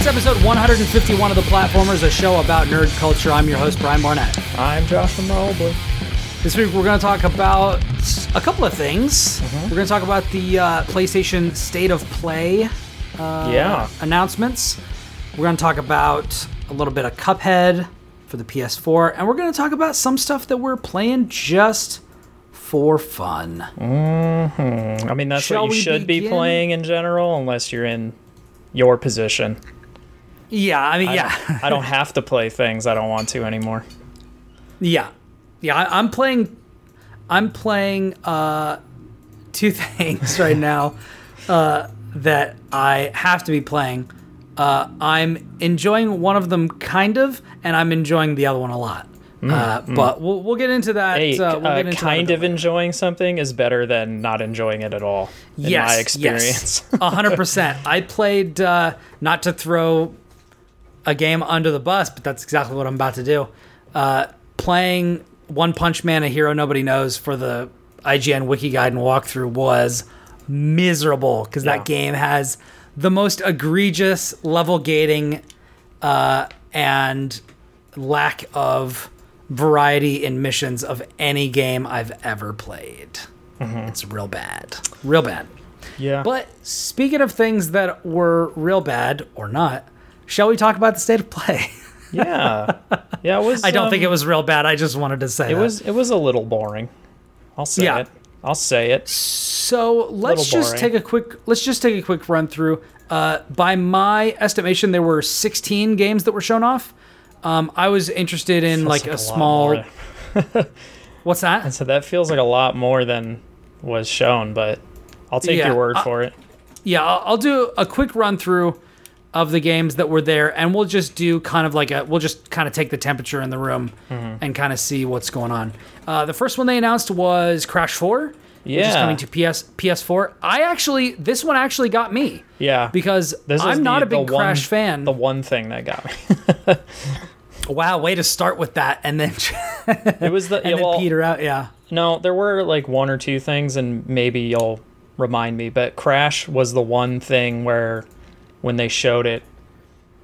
It's episode 151 of The Platformers, a show about nerd culture. I'm your host, Brian Barnett. I'm Joshua Mobley. This week we're going to talk about a couple of things. Mm-hmm. We're going to talk about the uh, PlayStation State of Play uh, Yeah. announcements. We're going to talk about a little bit of Cuphead for the PS4, and we're going to talk about some stuff that we're playing just for fun. I mean, that's Shall what you should be playing in general, unless you're in your position. Yeah, I mean, I yeah. don't- I don't have to play things I don't want to anymore. Yeah, yeah. I, I'm playing. I'm playing uh, two things right now uh, that I have to be playing. Uh, I'm enjoying one of them kind of, and I'm enjoying the other one a lot. uh, But we'll we'll get into that. Hey, uh, we'll uh, into kind of enjoying something is better than not enjoying it at all. In yes, my experience. yes, a hundred percent. I played uh, not to throw a game under the bus, but that's exactly what I'm about to do. Uh, playing One Punch Man: A Hero Nobody Knows for the IGN Wiki Guide and walkthrough was miserable because Yeah. that game has the most egregious level gating uh, and lack of variety in missions of any game I've ever played. It's real bad, real bad. yeah. But speaking of things that were real bad or not, shall we talk about the state of play? yeah. Yeah, it was I don't um, think it was real bad. I just wanted to say it that. was it was a little boring. I'll say Yeah. it. I'll say it. So let's just take a quick let's just take a quick run through. Uh, by my estimation, there were 16 games that were shown off. Um, I was interested in like, Feels a lot small. What's that? So that feels like a lot more than was shown, but I'll take Yeah, your word I- for it. Yeah, I'll, I'll do a quick run through of the games that were there, and we'll just do kind of like a we'll just kind of take the temperature in the room Mm-hmm. and kind of see what's going on. Uh, the first one they announced was Crash Four, which is Yeah. coming to PS PS4. I actually this one actually got me Yeah. because This I'm not the- a big one- Crash fan. The one thing that got me. wow, way to start with that and then It was the and yeah, then well, peter out. Yeah, no, there were like one or two things, and maybe you'll remind me. But Crash was the one thing where, when they showed it,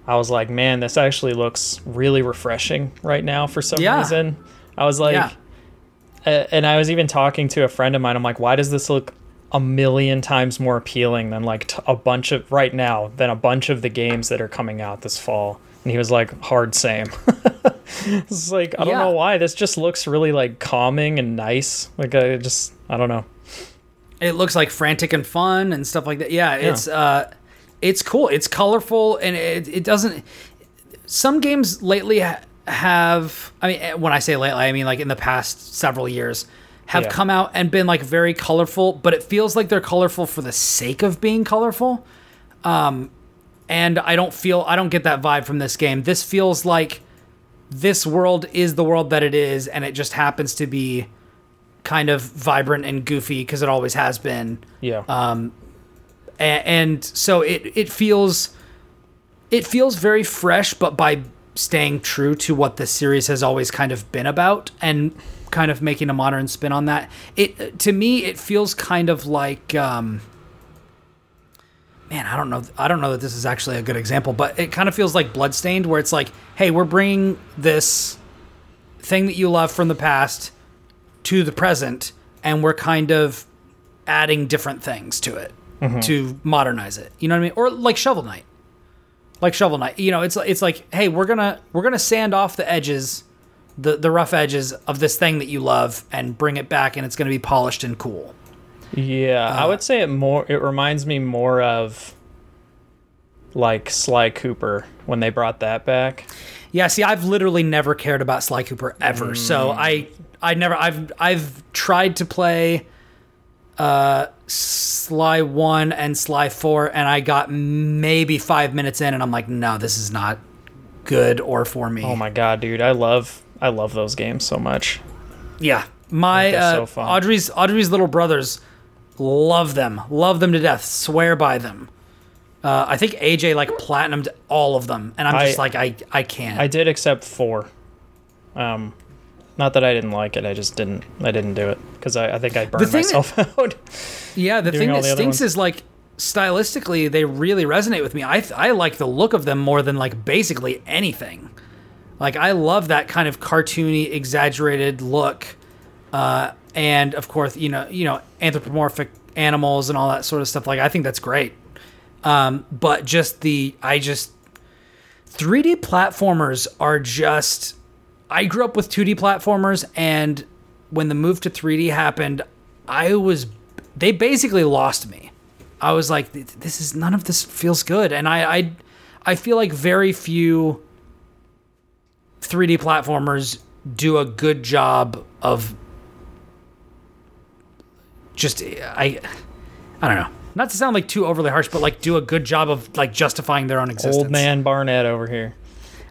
I was like, man, this actually looks really refreshing right now for some Yeah. reason. I was like, Yeah. uh, and I was even talking to a friend of mine. I'm like, why does this look a million times more appealing than like t- a bunch of right now than a bunch of the games that are coming out this fall? And he was like, hard same. it's like I don't Yeah. know why this just looks really like calming and nice. Like I just I don't know. it looks like frantic and fun and stuff like that. Yeah, it's uh, it's cool. It's colorful and it, it doesn't. Some games lately ha- have. I mean, eh, when I say lately, I mean like in the past several years, have Yeah. come out and been like very colorful, but it feels like they're colorful for the sake of being colorful. Um, and I don't feel I don't get that vibe from this game. This feels like this world is the world that it is, and it just happens to be kind of vibrant and goofy because it always has been. Yeah. Uh, And so it it feels it feels very fresh, but by staying true to what the series has always kind of been about and kind of making a modern spin on that. It to me it feels kind of like um man, I don't know I don't know that this is actually a good example, but it kind of feels like Bloodstained where it's like, hey, we're bringing this thing that you love from the past to the present and we're kind of adding different things to it to modernize it. You know what I mean? Or like Shovel Knight. Like Shovel Knight. You know, it's it's like, hey, we're gonna we're gonna sand off the edges, the the rough edges of this thing that you love and bring it back and it's gonna be polished and cool. Yeah, uh, I would say it more. It reminds me more of like Sly Cooper when they brought that back. Yeah, see, I've literally never cared about Sly Cooper ever. So I I never I've I've tried to play uh Sly 1 and Sly 4 and I got maybe 5 minutes in and I'm like, "No, this is not good or for me." Oh my god, dude, I love I love those games so much. Yeah. My uh, so. Audrey's Audrey's little brothers love them. Love them to death. Swear by them. Uh, I think AJ like platinumed all of them, and I'm just I- like I I can't. I did accept four. Um, not that I didn't like it, I just didn't. I didn't do it because I, I think I burned thing that- myself out. yeah, the thing that the stinks is like stylistically they really resonate with me. I th- I like the look of them more than like basically anything. Like I love that kind of cartoony, exaggerated look, uh, and of course, you know, you know, anthropomorphic animals and all that sort of stuff. Like I think that's great. Um, but just the I just 3D platformers are just. I grew up with 2D platformers, and when the move to 3D happened, I was. They basically lost me. I was like, this is none of this feels good, and I, I, I feel like very few 3D platformers do a good job of just I, I don't know. Not to sound like too overly harsh, but like do a good job of like justifying their own existence. Old man Barnett over here.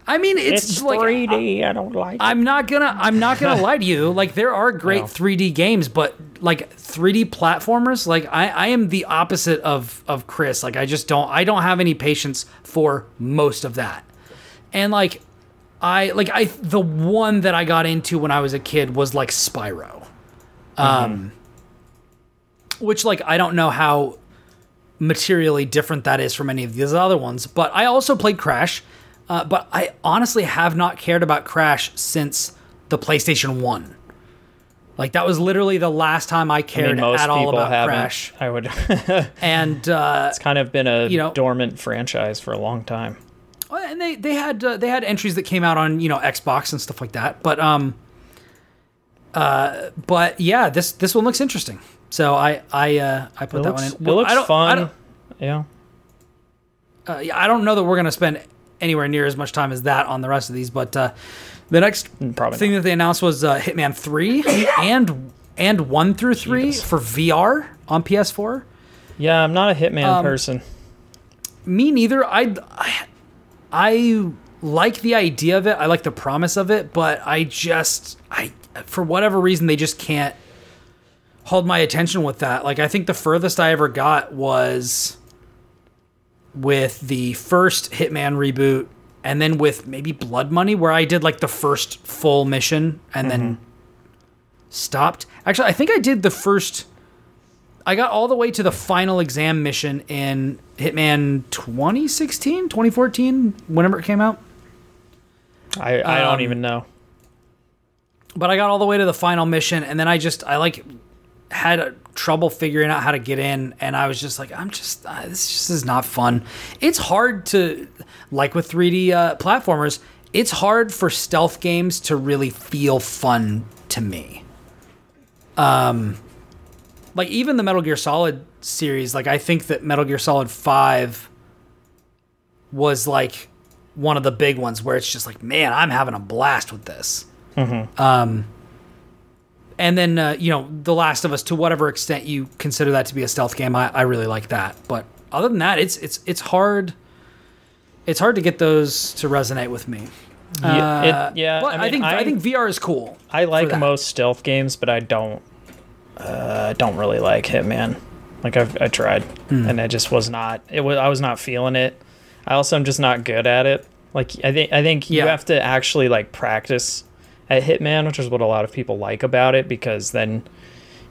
I mean, it's, It's like 3D. I don't like. I'm not gonna I'm not gonna lie to you. Like there are great No. 3D games, but like 3D platformers, like I, I am the opposite of of Chris. Like I just don't I don't have any patience for most of that. And like I like I the one that I got into when I was a kid was like Spyro. Um which like I don't know how materially different that is from any of these other ones, but I also played Crash. Uh, but I honestly have not cared about Crash since the PlayStation 1. Like that was literally the last time I I cared mean, most at all people about haven't. Crash. I would. And uh, it's kind of been a You know- dormant franchise for a long time. and they they had uh, they had entries that came out on you know Xbox and stuff like that. But um, uh, but yeah, this this one looks interesting. So I I uh, I put It that looks, one in. it looks I I fun. don't, yeah. uh, yeah, I don't know that we're gonna spend anywhere near as much time as that on the rest of these, but uh, the next Probably thing not. that they announced was uh, Hitman Three and and one through three Jeebus. for VR on PS4. Yeah, I'm not a Hitman Um, person. Me neither. I, I I like the idea of it. I like the promise of it, but I just I for whatever reason they just can't hold my attention with that. Like I think the furthest I ever got was with the first Hitman reboot and then with maybe Blood Money where I did like the first full mission and then stopped. Actually, I think I did the first I got all the way to the final exam mission in Hitman 2016, 2014, whenever it came out. I, I um, don't even know. But I got all the way to the final mission, and then I just I like had trouble figuring out how to get in, and I was just like, I'm just uh, this just is not fun. It's hard to like with 3D uh, platformers. It's hard for stealth games to really feel fun to me. Um, like even the Metal Gear Solid series, like I think that Metal Gear Solid Five was like one of the big ones where it's just like, man, I'm having a blast with this. Um, and then uh, you know, The Last of Us, to whatever extent you consider that to be a stealth game, I, I really like that. But other than that, it's it's it's hard. It's hard to get those to resonate with me. Yeah, Uh, it, yeah but I, I, think I, I, think VR is cool. I like most stealth games, but I don't. Uh, don't really like Hitman. Like I've I tried, Hmm. and I just was not. It was I was not feeling it. I also am just not good at it. Like I think I think you have to actually like practice at Hitman, which is what a lot of people like about it, because then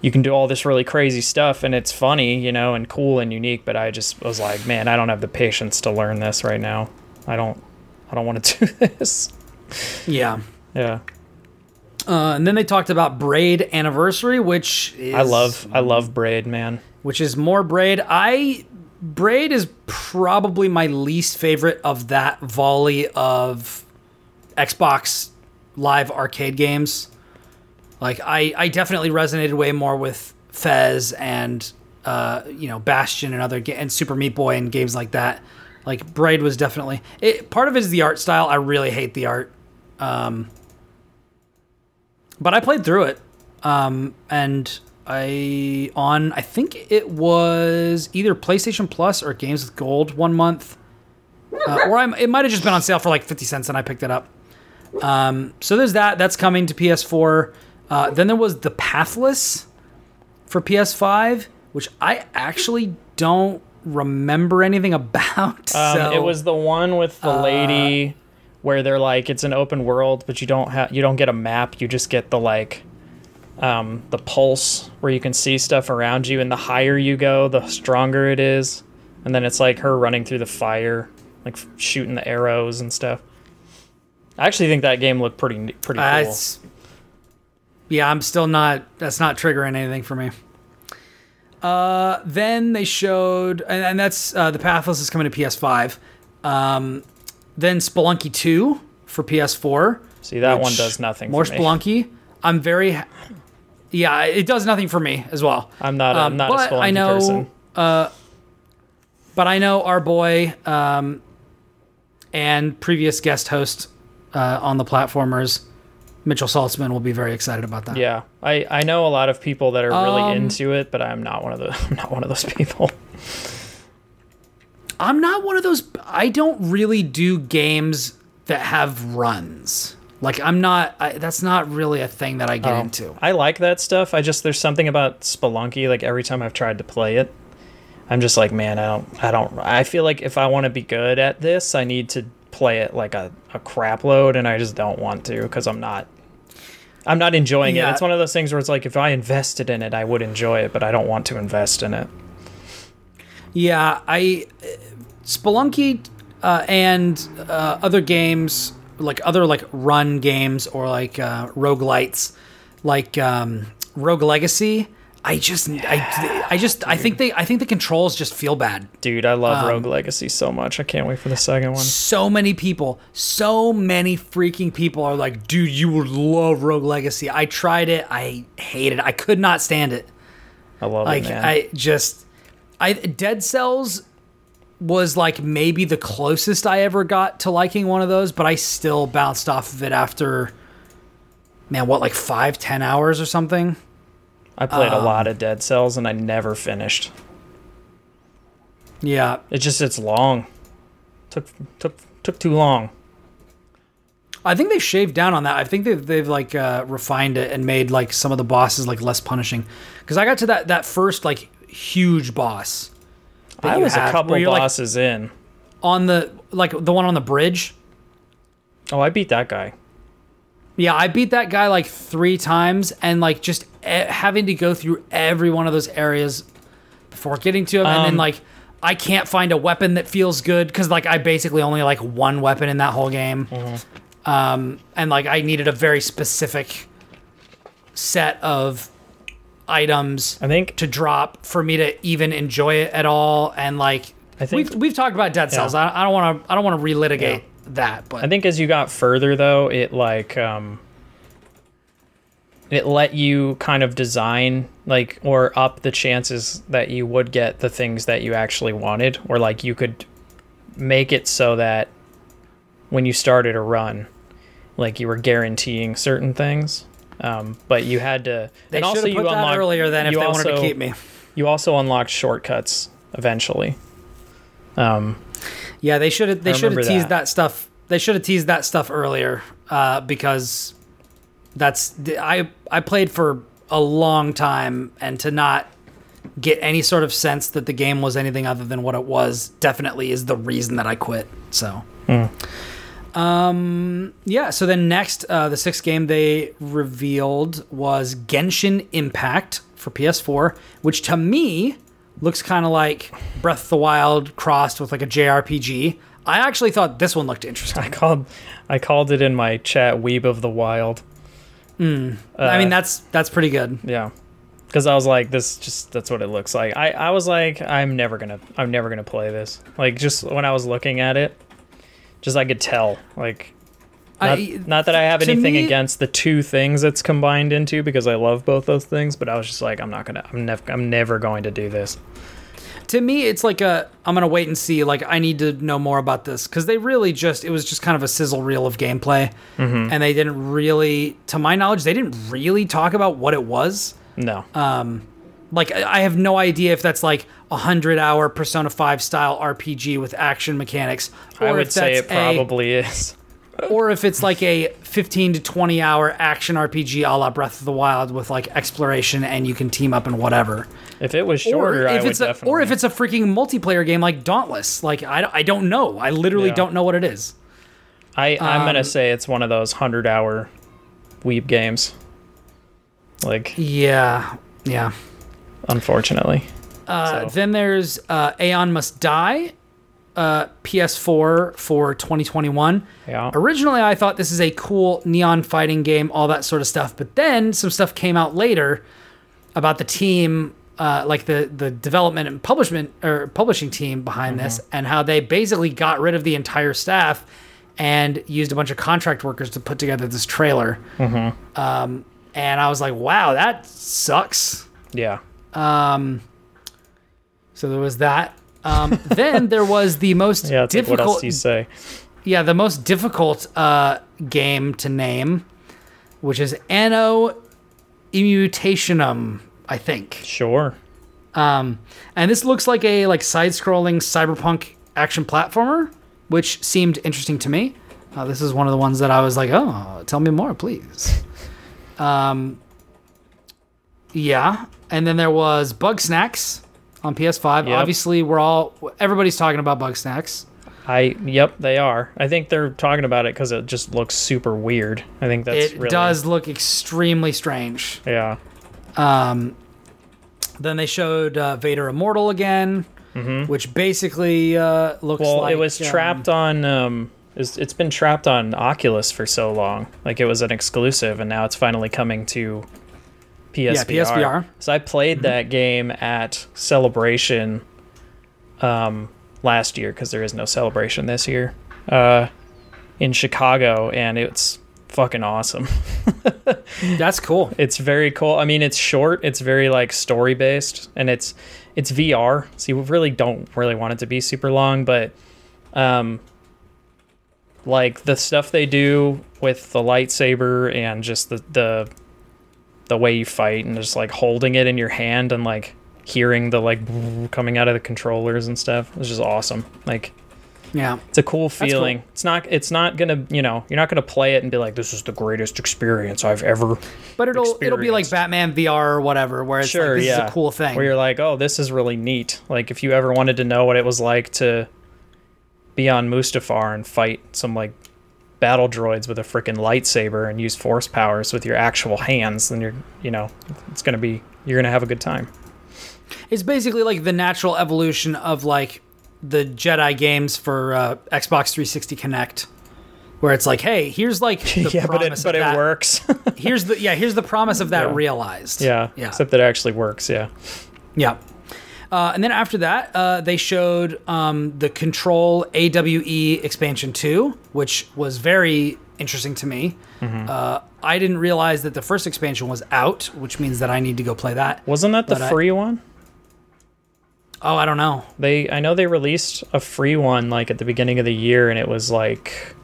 you can do all this really crazy stuff and it's funny, you know, and cool and unique. But I just was like, man, I don't have the patience to learn this right now. I don't. I don't want to do this. Yeah. Yeah. Uh, and then they talked about Braid Anniversary, which is, I love I love Braid, man. which is more Braid. I Braid is probably my least favorite of that volley of Xbox Live arcade games. Like I, I definitely resonated way more with Fez and uh, you know Bastion and other ga- and Super Meat Boy and games like that. Like Braid was definitely it, part of it is the art style. I really hate the art, um, but I played through it, um, and I on I think it was either PlayStation Plus or Games with Gold one month, uh, or I'm, it might have just been on sale for like fifty cents and I picked it up. Um, so there's that. That's coming to PS4. Uh, then there was the Pathless for PS5, which I actually don't remember anything about. Um, so it was the one with the uh, lady where they're like it's an open world, but you don't have you don't get a map. You just get the like um, the pulse where you can see stuff around you, and the higher you go, the stronger it is. And then it's like her running through the fire, like shooting the arrows and stuff. I actually think that game looked pretty pretty cool. Uh, yeah, I'm still not. That's not triggering anything for me. Uh, then they showed, and, and that's uh, the Pathless is coming to PS5. Um, then Spelunky 2 for PS4. See, that one does nothing. More for me. Spelunky. I'm very. ha- Yeah, it does nothing for me as well. I'm not. Um, I'm not but a Spelunky I know, person. But I know our boy um, and previous guest host uh, on the platformers, Mitchell Saltzman, will be very excited about that. Yeah, I, I know a lot of people that are really Um, into it, but I'm not one of the I'm not one of those people. I'm not one of those. I don't really do games that have runs. Like I'm not. I, that's not really a thing that I get Um, into. I like that stuff. I just there's something about Spelunky. Like every time I've tried to play it, I'm just like, man, I don't, I don't. I feel like if I want to be good at this, I need to play it like a, a crap load, and I just don't want to because I'm not. I'm not enjoying it. It's one of those things where it's like if I invested in it, I would enjoy it, but I don't want to invest in it. Yeah, I Spelunky uh, and uh, other games like other like run games or like uh, roguelites like um, Rogue Legacy. I just I, I just I think they I think the controls just feel bad. Dude, I love Um, Rogue Legacy so much. I can't wait for the second one. So many people, so many freaking people are like, dude, you would love Rogue Legacy. I tried it, I hated it. I could not stand it. I love like it, man. I just I Dead Cells was like maybe the closest I ever got to liking one of those, but I still bounced off of it after man, what like five, ten hours or something. I played a um, lot of Dead Cells and I never finished. Yeah. It just it's long. Took took took too long. I think they've shaved down on that. I think they've they've like uh, refined it and made like some of the bosses like less punishing. Because I got to that that first like huge boss. that I was have, a couple you're, like, bosses in. on the like the one on the bridge. Oh, I beat that guy. Yeah, I beat that guy like three times, and like just having to go through every one of those areas before getting to him, and then Um, like I can't find a weapon that feels good because like I basically only like one weapon in that whole game, Mm-hmm. um, and like I needed a very specific set of items I think to drop for me to even enjoy it at all, and like I think- we've we've talked about Dead Cells. I, I don't want to I don't want to relitigate that, but I think as you got further though, it like um it let you kind of design like or up the chances that you would get the things that you actually wanted or like you could make it so that when you started a run like you were guaranteeing certain things um, but you had to they and also you that unlocked earlier then if they wanted to keep me. you also unlocked shortcuts eventually um Yeah, they should have. They should have teased that. that. stuff. They should have teased that stuff earlier, uh, because that's I I played for a long time, and to not get any sort of sense that the game was anything other than what it was definitely is the reason that I quit. So. Um. Yeah. So then next, uh, the sixth game they revealed was Genshin Impact for PS4, which to me looks kind of like Breath of the Wild crossed with like a JRPG. I actually thought this one looked interesting. i called i called it in my chat weeb of the wild Mm. I mean, uh, that's that's pretty good. Yeah. Cause I was like, this just that's what it looks like. I, I was like, I'm never gonna I'm never gonna play this. Like just when I was looking at it, just I could tell. Like not, I- not that I have anything me- against the two things it's combined into because I love both those things, but I was just like, I'm not gonna I'm never I'm never going to do this. To me it's like a i'm gonna wait and see like i need to know more about this because they really just it was just kind of a sizzle reel of gameplay Mm-hmm. and they didn't really to my knowledge they didn't really talk about what it was No. like i have no idea if that's like a hundred hour persona 5 style rpg with action mechanics or I would say it probably is. Or if it's like a 15 to 20 hour action rpg a la breath of the wild with like exploration and you can team up and whatever If it was shorter, or I if would it's a, definitely. or if it's a freaking multiplayer game like Dauntless. Like I, I don't know. I literally Yeah. don't know what it is. I I'm um, gonna say it's one of those hundred hour weeb games. Like, Yeah, yeah. unfortunately. Uh, So- Then there's uh, Aeon Must Die, uh, PS4 for 2021. Yeah. Originally, I thought this is a cool neon fighting game, all that sort of stuff. But then some stuff came out later about the team, uh, like the the development and publishment or publishing team behind this, and how they basically got rid of the entire staff and used a bunch of contract workers to put together this trailer. Mm-hmm. Um, and I was like, wow, that sucks. Yeah. Um, so there was that. Um, then there was the most Yeah. It's like, what else difficult do you say? yeah, the most difficult uh, game to name, which is Anno Imutationem, I think. Sure. Um, and this looks like a like side-scrolling cyberpunk action platformer, which seemed interesting to me. Uh, this is one of the ones that I was like, oh, tell me more, please. Um, yeah, and then there was Bugsnax on PS5. Yep. Obviously, we're all everybody's talking about Bugsnax. I yep, they are. I think they're talking about it because it just looks super weird. I think that's it really does look extremely strange. Yeah. Um, then they showed uh, Vader Immortal again, which basically uh, looks Mm-hmm. Well, like it was um, trapped on. Um, it's, it's been trapped on Oculus for so long. Like it was an exclusive, and now it's finally coming to PSVR. PSVR. So I played Mm-hmm. that game at Celebration um, last year because there is no Celebration this year uh, in Chicago, and it's fucking awesome. That's cool. it's very cool. I mean, it's short. It's very like story based, and it's it's VR. So you really don't really want it to be super long, but um, like the stuff they do with the lightsaber and just the the the way you fight and just like holding it in your hand and like hearing the like coming out of the controllers and stuff is just awesome. Like Yeah. it's a cool cool. feeling. It's not it's not gonna you know you're not gonna play it and be like this is the greatest experience I've ever But it'll it'll be like Batman VR or whatever, where it's sure like this yeah is a cool thing. where you're like oh this is really neat. Like if you ever wanted to know what it was like to be on Mustafar and fight some like battle droids with a freaking lightsaber and use force powers with your actual hands, then you're you know it's gonna be you're gonna have a good time. It's basically like the natural evolution of like the Jedi games for uh, Xbox 360 Kinect, where it's like, hey, here's like the yeah, but it but it works. Here's the yeah, here's the promise of that Yeah. realized. yeah, yeah, except that it actually works. Yeah. yeah. Uh, and then after that, uh, they showed um, the Control AWE expansion 2, which was very interesting to me. Mm-hmm. Uh, I didn't realize that the first expansion was out, which means that I need to go play that. Wasn't that the But I- free one? Oh, I don't know. They I know they released a free one like at the beginning of the year and it was like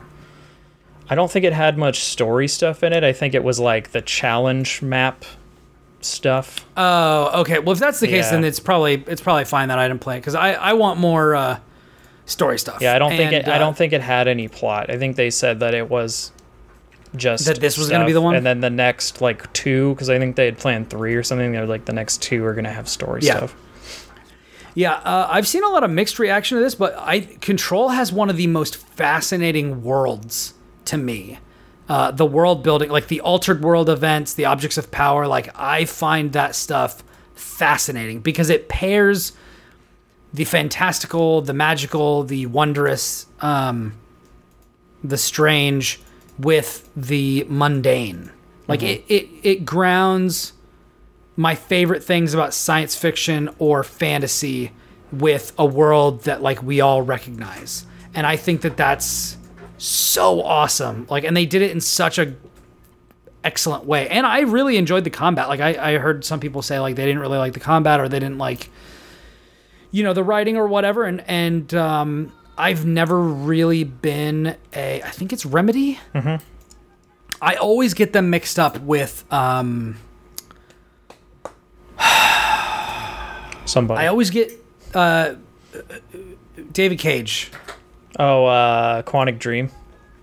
I don't think it had much story stuff in it. I think it was like the challenge map stuff. Oh, okay. Well, if that's the case, Yeah. then it's probably it's probably fine that I didn't play it because I I want more uh, story stuff. Yeah, I don't think And, it I uh, don't think it had any plot. I think they said that it was just That this was gonna be the one? and then the next like two because I think they had planned three or something. They're like the next two are gonna have story Yeah. stuff. Yeah, uh, I've seen a lot of mixed reaction to this, but I Control has one of the most fascinating worlds to me. Uh, the world building, like the altered world events, the objects of power, like I find that stuff fascinating because it pairs the fantastical, the magical, the wondrous, um, the strange with the mundane. Like it, it, it grounds my favorite things about science fiction or fantasy with a world that like we all recognize and i think that that's so awesome like and they did it in such a excellent way and i really enjoyed the combat like i, I heard some people say like they didn't really like the combat or they didn't like you know the writing or whatever and and um i've never really been a i think it's remedy mm-hmm. i always get them mixed up with um Somebody. I always get uh, David Cage. Oh, uh, Quantic Dream.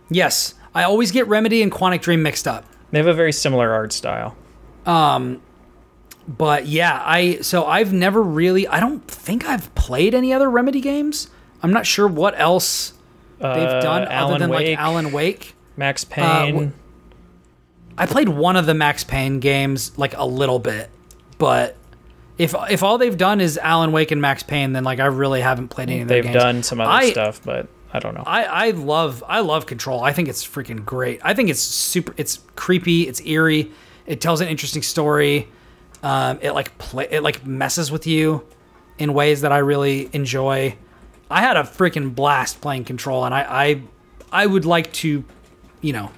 Yes, I always get Remedy and Quantic Dream mixed up. They have a very similar art style. Um, but yeah, I so I've never really. I don't think I've played any other Remedy games. I'm not sure what else they've Uh, done other Alan than Wake, like Alan Wake. Max Payne. I played one of the Max Payne games like a little bit, but if if all they've done is Alan Wake and Max Payne, then like I really haven't played any of their They've games. done some other I- stuff, but I don't know. I, I love I love Control. I think it's freaking great. I think it's super. It's creepy. It's eerie. It tells an interesting story. Um, it like play it like messes with you in ways that I really enjoy. I had a freaking blast playing Control, and I I, I would like to, you know,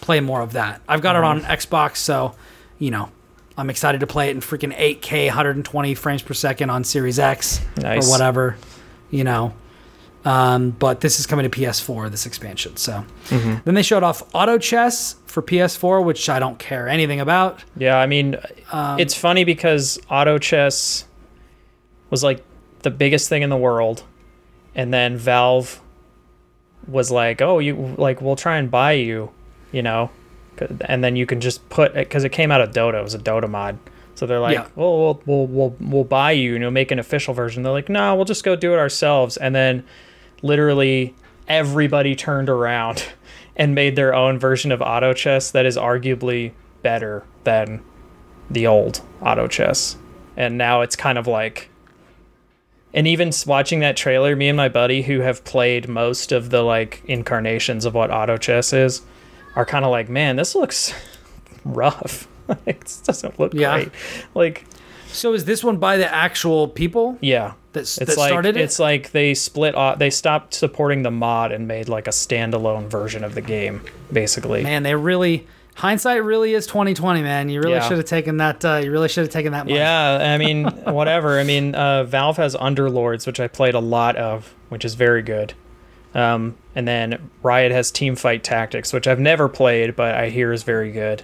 play more of that. I've got it on Xbox, so you know. I'm excited to play it in freaking 8K, 120 frames per second on Series X Nice. or whatever, you know. Um, but this is coming to PS4, this expansion. So then they showed off Auto Chess for PS4, which I don't care anything about. Yeah, I mean, Um, it's funny because auto chess was like the biggest thing in the world, and then Valve was like, "Oh, you like we'll try and buy you," you know, and then you can just put because it came out of Dota, it was a Dota mod. So they're like, Yeah. "Well, we'll we'll we'll, we'll buy you, and you'll make an official version." They're like, "No, we'll just go do it ourselves," and then literally everybody turned around and made their own version of auto chess that is arguably better than the old auto chess. And now it's kind of like and even watching that trailer me and my buddy who have played most of the like incarnations of what auto chess is are kind of like man this looks rough. Like this doesn't look Yeah. great. Like So is this one by the actual people yeah that, it's that like started it? it's like they split off they stopped supporting the mod and made like a standalone version of the game basically Man, they really hindsight really is 2020, man. You really Yeah. should have taken that. Uh, you really should have taken that. Money. Yeah, I mean, whatever. I mean, uh, Valve has Underlords, which I played a lot of, which is very good. Um, and then Riot has Teamfight Tactics, which I've never played, but I hear is very good.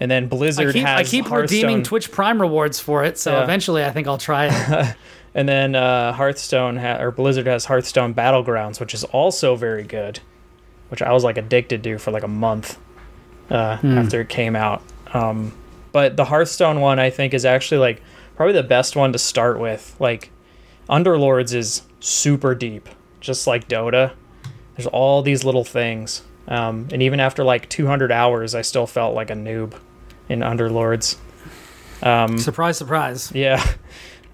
And then Blizzard I keep, has I keep redeeming Twitch Prime rewards for it, so Yeah. eventually I think I'll try it. and then uh, Hearthstone ha- or Blizzard has Hearthstone Battlegrounds, which is also very good, which I was like addicted to for like a month uh, Hmm. after it came out. Um, but the Hearthstone one, I think, is actually like probably the best one to start with. Like, Underlords is super deep, just like Dota. There's all these little things, um, and even after like 200 hours, I still felt like a noob in Underlords. Um, surprise, surprise. yeah.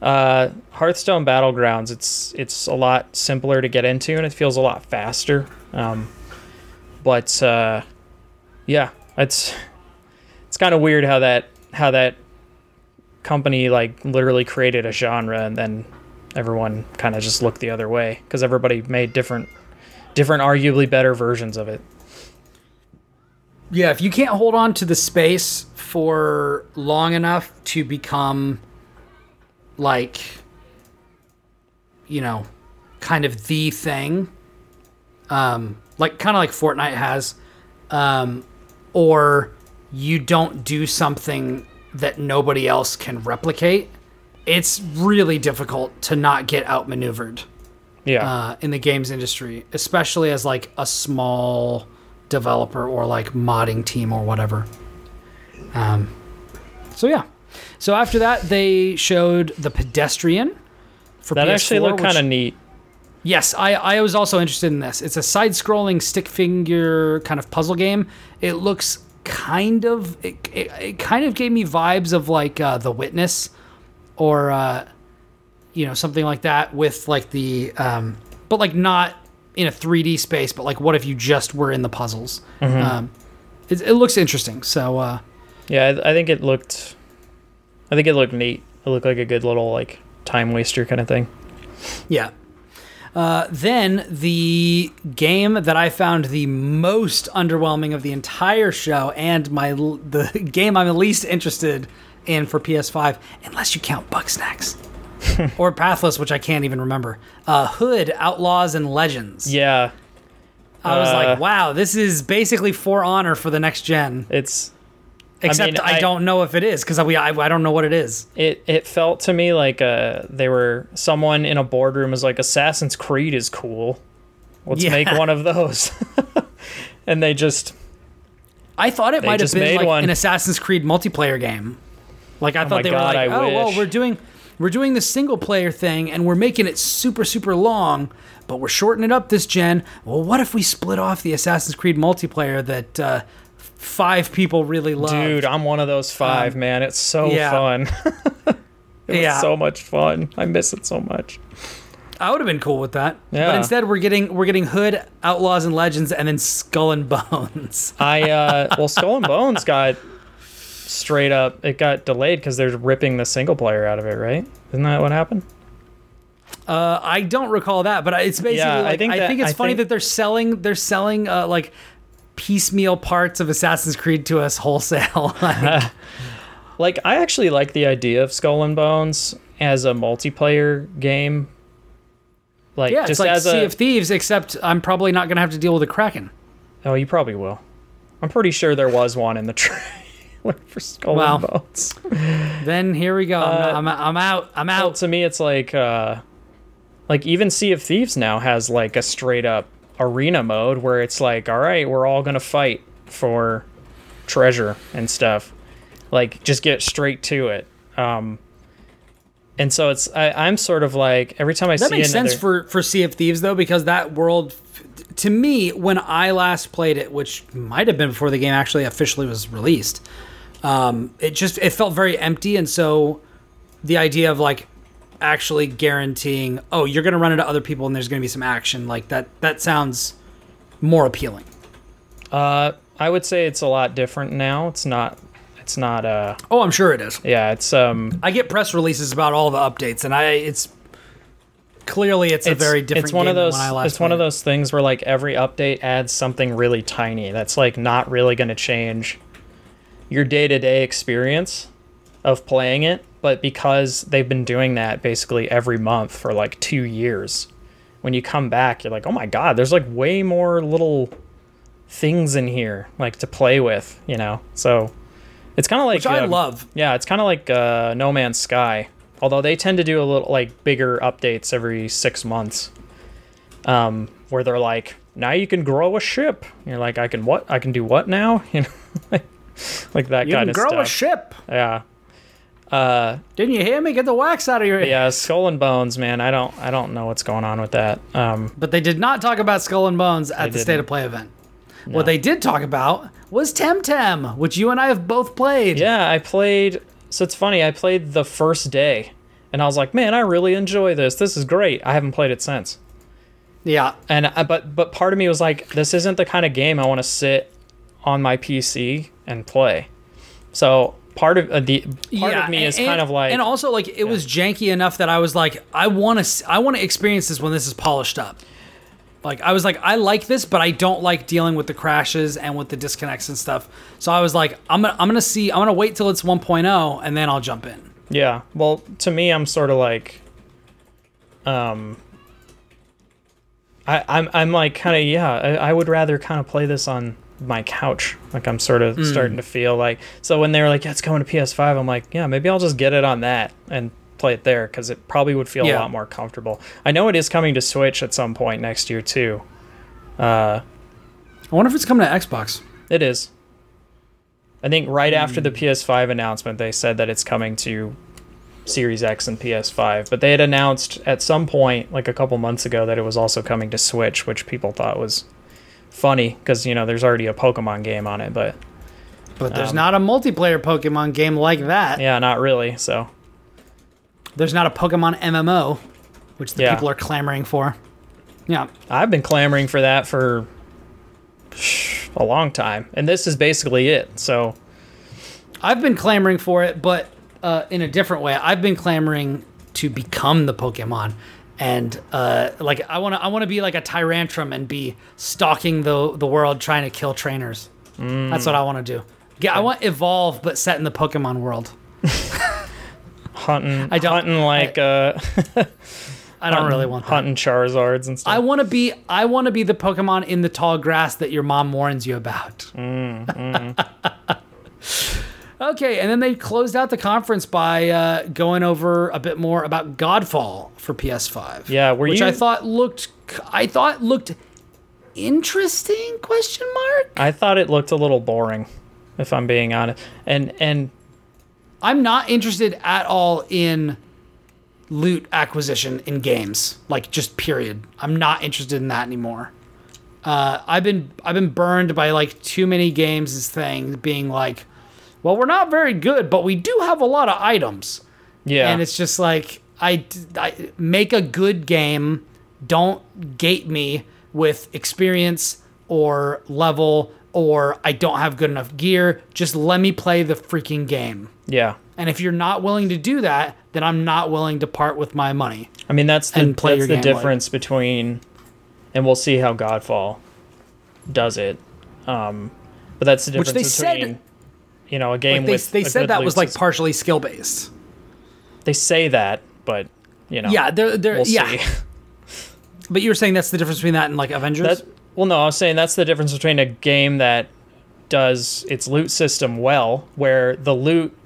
Uh, Hearthstone Battlegrounds, it's it's a lot simpler to get into and it feels a lot faster. Um, but uh, yeah, it's it's kind of weird how that how that company like literally created a genre and then everyone kind of just looked the other way because everybody made different different arguably better versions of it. Yeah, if you can't hold on to the space for long enough to become like you know, kind of the thing, um, like kind of like Fortnite has, um, or you don't do something that nobody else can replicate, it's really difficult to not get outmaneuvered Yeah. uh, in the games industry, especially as like a small developer or like modding team or whatever. Um, so yeah. So after that, they showed the pedestrian for that PS4, actually looked kind of neat. Yes, I, I was also interested in this. It's a side-scrolling stick figure kind of puzzle game. It looks kind of it, it, it kind of gave me vibes of like uh, The Witness or uh, you know something like that with like the um, but like not in a 3D space, but like what if you just were in the puzzles? Um, it, it looks interesting. So uh, Yeah, I, I think it looked. I think it looked neat. It looked like a good little like time waster kind of thing. Yeah. Uh, then the game that I found the most underwhelming of the entire show, and my the game I'm the least interested in for PS5, unless you count Bugsnax or Pathless, which I can't even remember. Uh, Hood Outlaws and Legends. Yeah, I was like, uh, wow, this is basically For Honor for the next gen. it's Except I, I- don't know if it is because I, I I don't know what it is. it. It felt to me like uh they were someone in a boardroom was like Assassin's Creed is cool. Let's Yeah. make one of those. and they just I thought it might have been like one. an Assassin's Creed multiplayer game. Like I my thought they God, were like, I oh well, we're doing we're doing the single player thing and we're making it super super long, but we're shortening it up this gen. Well, what if we split off the Assassin's Creed multiplayer that uh, five people really loved. Dude, I'm one of those five, Um, man. It's so yeah. fun. it was Yeah. so much fun. I miss it so much. I would have been cool with that. Yeah. But instead, we're getting we're getting Hood, Outlaws and Legends, and then Skull and Bones. I uh well Skull and Bones got straight up it got delayed because they're ripping the single player out of it, right? Isn't that what happened? Uh, I don't recall that, but it's basically Yeah, I like I think think, it's I funny think- that they're selling they're selling uh, like piecemeal parts of Assassin's Creed to us wholesale. Like, Like I actually like the idea of Skull and Bones as a multiplayer game. Like yeah, just like as Sea a of Thieves, except I'm probably not going to have to deal with a Kraken. Oh, you probably will. I'm pretty sure there was one in the trailer for Skull Wow. and Bones. Then here we go. Uh, I'm, I'm out. I'm Well, out. to me, it's like, uh, like even Sea of Thieves now has like a straight up arena mode where it's like, all right, we're all gonna fight for treasure and stuff. Like, just get straight to it. Um, and so it's, I, I'm sort of like every time I see That see makes another, sense for for Sea of Thieves though, because that world, to me, when I last played it, which might have been before the game actually officially was released, um, it just it felt very empty, and so the idea of like actually guaranteeing, oh, you're gonna run into other people and there's gonna be some action, like that that sounds more appealing. uh, I would say it's a lot different now. It's not, it's not, uh, Oh, I'm sure it is. yeah, it's um, I get press releases about all the updates, and I it's clearly it's, a very different. It's one game of those. when I last It's one of played those things where like every update adds something really tiny. That's like not really going to change your day to day experience of playing it. But because they've been doing that basically every month for like two years, when you come back, you're like, oh my god, there's like way more little things in here like to play with. You know, so it's kind of like which I um, love. yeah, it's kind of like uh, No Man's Sky, although they tend to do a little like bigger updates every six months, um, where they're like, now you can grow a ship. You're like, I can what? I can do what now? You know, like, like that You kind can of grow stuff. a ship. yeah, uh, Didn't you hear me? Get the wax out of your. Ear. Yeah, Skull and Bones, man. I don't, I don't know what's going on with that. Um, But they did not talk about Skull and Bones at the State didn't. of Play event. What they did talk about was Temtem, which you and I have both played. yeah, I played. So it's funny. I played the first day, and I was like, man, I really enjoy this. This is great. I haven't played it since. Yeah. and I, but but part of me was like this isn't the kind of game i want to sit on my pc and play so part of uh, the part yeah, of me is and- kind of like and also like it was janky enough that I was like, I want to, I want to experience this when this is polished up. Like I was like, I like this, but I don't like dealing with the crashes and with the disconnects and stuff. So I was like, I'm gonna, I'm gonna see, I'm gonna wait till it's 1.0 and then I'll jump in. yeah well to me i'm sort of like um I, I'm I'm like kind of yeah. I, I would rather kind of play this on my couch. Like I'm sort Hmm. of starting to feel like. So when they were like, "Yeah, it's going to PS5," I'm like, "Yeah, maybe I'll just get it on that and play it there because it probably would feel a lot more comfortable." I know it is coming to Switch at some point next year too. Uh, I wonder if it's coming to Xbox. it is. I think right after Hmm. the PS5 announcement, they said that it's coming to Series X and PS5, but they had announced at some point, like a couple months ago, that it was also coming to Switch, which people thought was funny because you know there's already a Pokemon game on it, but But there's Um, not a multiplayer Pokemon game like that. yeah, not really. So There's not a Pokemon MMO, which the Yeah. people are clamoring for. Yeah. I've been clamoring for that for a long time, and this is basically it. So I've been clamoring for it, but uh, in a different way. I've been clamoring to become the Pokemon, and uh, like I want to, I want to be like a Tyrantrum and be stalking the the world trying to kill trainers. That's what I want to do. Yeah, I want evolve, but set in the Pokemon world. hunting, I don't- hunting like uh, I don't really want that. hunting Charizards and stuff. I want to be, I want to be the Pokemon in the tall grass that your mom warns you about. Okay, and then they closed out the conference by uh, going over a bit more about Godfall for PS5. Yeah, were which you- I thought looked, I thought looked interesting? Question mark. I thought it looked a little boring, if I'm being honest. And and I'm not interested at all in loot acquisition in games, like just period. I'm not interested in that anymore. Uh, I've been I've been burned by like too many games. This Thing being like, well, we're not very good, but we do have a lot of items, Yeah. and it's just like I, I make a good game. Don't gate me with experience or level or I don't have good enough gear. Just let me play the freaking game. yeah. And if you're not willing to do that, then I'm not willing to part with my money. I mean, that's the, play that's the game like- difference between, and we'll see how Godfall does it. Um, but that's the difference Which they said- between, you know, a game Like they, with they said that was like system. partially skill based. they say that, but you know, Yeah, they're, they're we'll yeah. see. But you were saying that's the difference between that and like Avengers. That well, no, I was saying that's the difference between a game that does its loot system well, where the loot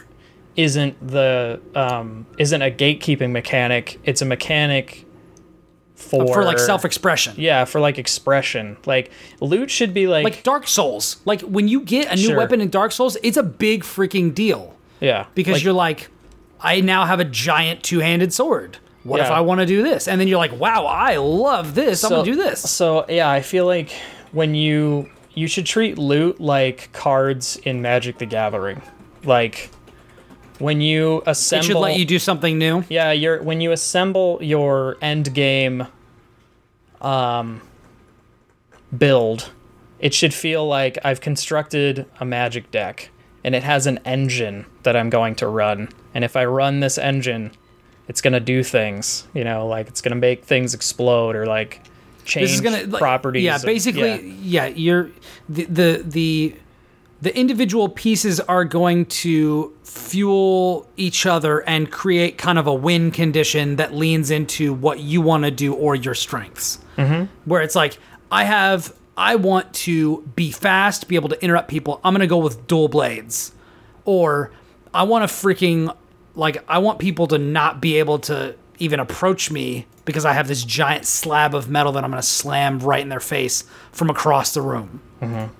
isn't the um, isn't a gatekeeping mechanic. It's a mechanic for for like self expression. Yeah, for like expression. Like loot should be like, Like Dark Souls. Like when you get a new Sure. weapon in Dark Souls, it's a big freaking deal yeah, because like, you're like, I now have a giant two handed sword. What if I want to do this? And then you're like, wow, I love this. I'm gonna do this. So yeah, I feel like when you you should treat loot like cards in Magic the Gathering, like when you assemble. It should let you do something new. Yeah, you're when you assemble your end game um build, it should feel like I've constructed a magic deck and it has an engine that I'm going to run. And if I run this engine, it's going to do things, you know, like it's going to make things explode or like change This is gonna like, properties. Yeah, of- basically, yeah. you're the, the the the individual pieces are going to fuel each other and create kind of a win condition that leans into what you want to do or your strengths. Mm-hmm. Where it's like, I have, I want to be fast, be able to interrupt people. I'm gonna go with dual blades, or I want to freaking like I want people to not be able to even approach me because I have this giant slab of metal that I'm gonna slam right in their face from across the room.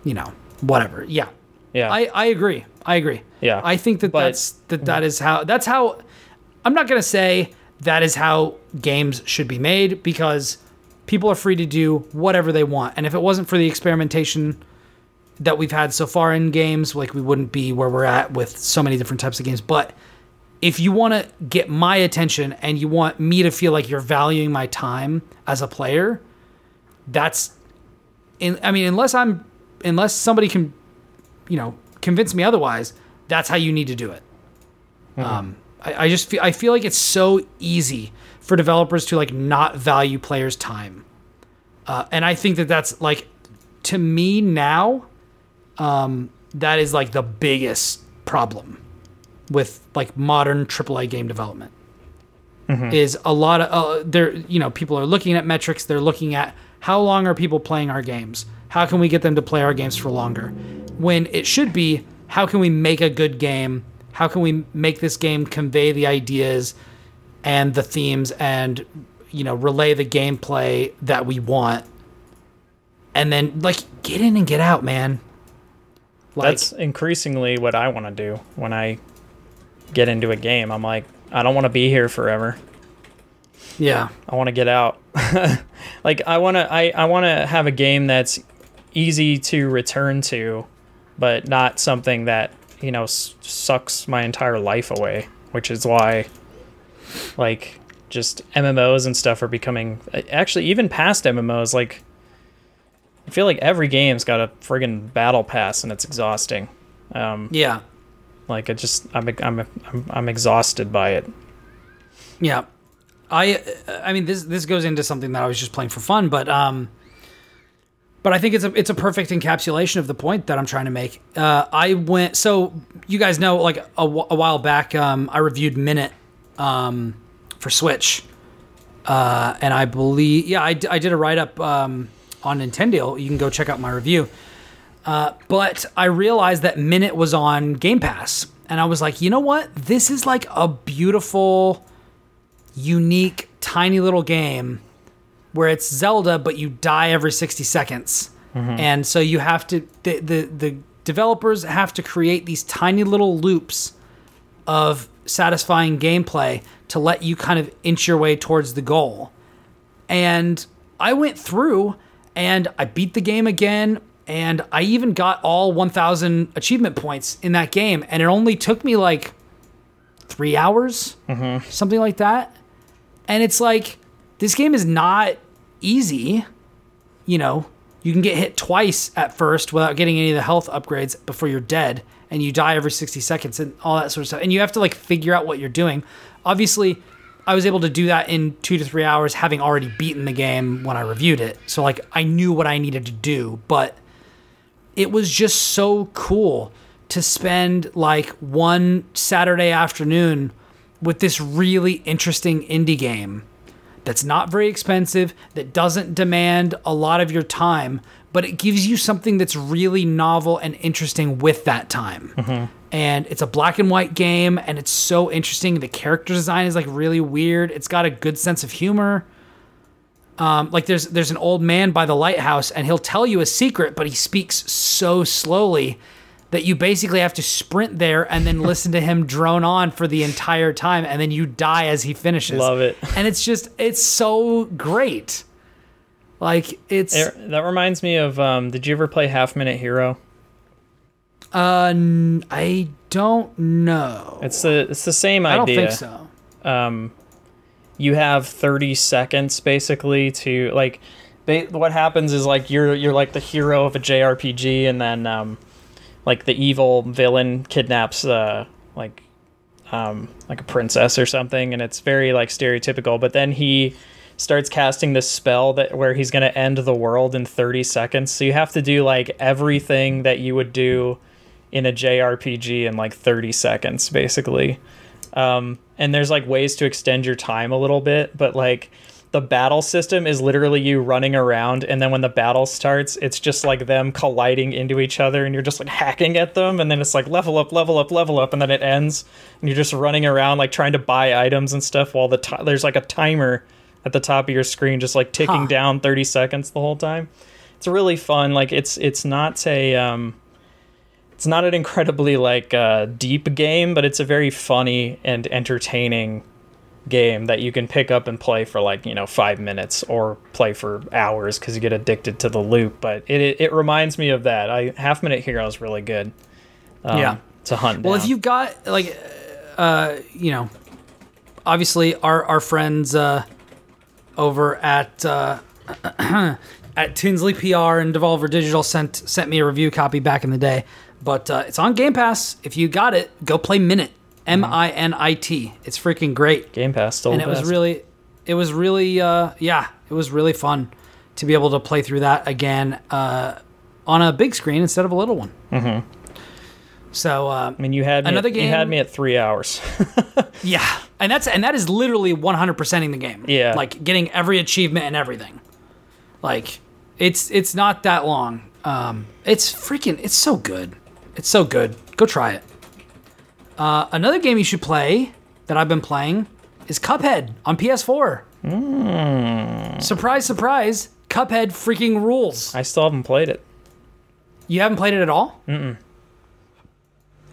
You know, whatever. Yeah, yeah. I, I agree. I agree. Yeah. I think that But- that's that that is how that's how I'm not gonna say that is how games should be made because people are free to do whatever they want. And if it wasn't for the experimentation that we've had so far in games, like we wouldn't be where we're at with so many different types of games. But if you want to get my attention and you want me to feel like you're valuing my time as a player, that's in I mean unless I'm unless somebody can you know convince me otherwise, that's how you need to do it. Um, I, I just feel I feel like it's so easy for developers to like not value players' time, uh, and I think that that's like to me now, um, that is like the biggest problem with like modern AAA game development. Is a lot of uh, there you know people are looking at metrics. They're looking at how long are people playing our games. How can we get them to play our games for longer? When it should be how can we make a good game? How can we make this game convey the ideas and the themes and you know relay the gameplay that we want? And then like get in and get out, man. Like That's increasingly what I want to do when I get into a game. I'm like, I don't want to be here forever. yeah. I want to get out. like I want to I, I want to have a game that's easy to return to, but not something that, you know, s- sucks my entire life away, which is why like just MMOs and stuff are becoming actually even past MMOs like I feel like every game's got a friggin' battle pass and it's exhausting. Um, Yeah. like it just I'm I'm I'm, I'm exhausted by it. Yeah. I I mean this this goes into something that I was just playing for fun, but um but I think it's a it's a perfect encapsulation of the point that I'm trying to make. Uh, I went so you guys know like a, a while back um, I reviewed Minit um, for Switch, uh, and I believe yeah I, d- I did a write up um, on Nintendo. You can go check out my review. Uh, but I realized that Minit was on Game Pass, and I was like, you know what? This is like a beautiful, unique, tiny little game where it's Zelda, but you die every 60 seconds. Mm-hmm. And so you have to, the, the, the developers have to create these tiny little loops of satisfying gameplay to let you kind of inch your way towards the goal. And I went through and I beat the game again. And I even got all 1,000 achievement points in that game, and it only took me like three hours, mm-hmm. something like that. And it's like, this game is not easy. You know, you can get hit twice at first without getting any of the health upgrades before you're dead, and you die every 60 seconds and all that sort of stuff. And you have to like figure out what you're doing. Obviously, I was able to do that in two to three hours, having already beaten the game when I reviewed it. So, like, I knew what I needed to do, but it was just so cool to spend like one Saturday afternoon with this really interesting indie game that's not very expensive, that doesn't demand a lot of your time, but it gives you something that's really novel and interesting with that time. And it's a black and white game, and it's so interesting. The character design is like really weird. It's got a good sense of humor. Um, like there's there's an old man by the lighthouse, and he'll tell you a secret, but he speaks so slowly that you basically have to sprint there and then listen to him drone on for the entire time, and then you die as he finishes. Love it. And it's just it's so great. Like it's It- that reminds me of. Um, did you ever play Half Minute Hero? uh n- I don't know. It's the it's the same idea. I don't think so. um, you have 30 seconds basically to like they, what happens is like you're you're like the hero of a JRPG and then um, like the evil villain kidnaps uh, like um, like a princess or something and it's very like stereotypical but then he starts casting this spell that where he's going to end the world in 30 seconds. So you have to do like everything that you would do in a JRPG in like 30 seconds basically. Um, and there's like ways to extend your time a little bit but like the battle system is literally you running around and then when the battle starts it's just like them colliding into each other and you're just like hacking at them and then it's like level up level up level up and then it ends and you're just running around like trying to buy items and stuff while the ti there's like a timer at the top of your screen just like ticking Huh. down 30 seconds the whole time it's really fun like it's it's not a um it's not an incredibly like uh, deep game, but it's a very funny and entertaining game that you can pick up and play for like you know five minutes or play for hours because you get addicted to the loop. But it, it it reminds me of that. I Half Minit Hero is really good. Um, Yeah. to hunt. Well, down. if you've got like, uh, you know, obviously our our friends uh, over at uh, at Tinsley PR and Devolver Digital sent sent me a review copy back in the day, but uh, it's on Game Pass. If you got it, go play Minute. M I N I T. It's freaking great, Game Pass still and it was really, it was really, uh, yeah, it was really fun to be able to play through that again uh, on a big screen instead of a little one. Mm-hmm. So uh, I mean, you had me Another at, you had me at three hours. Yeah, and that's and that is literally 100%ing the game. Yeah. like getting every achievement and everything. Like it's it's not that long. Um, it's freaking it's so good. It's so good. Go try it. Uh, another game you should play that I've been playing is Cuphead on PS4. Surprise, surprise! Cuphead freaking rules. I still haven't played it. You haven't played it at all? Mm.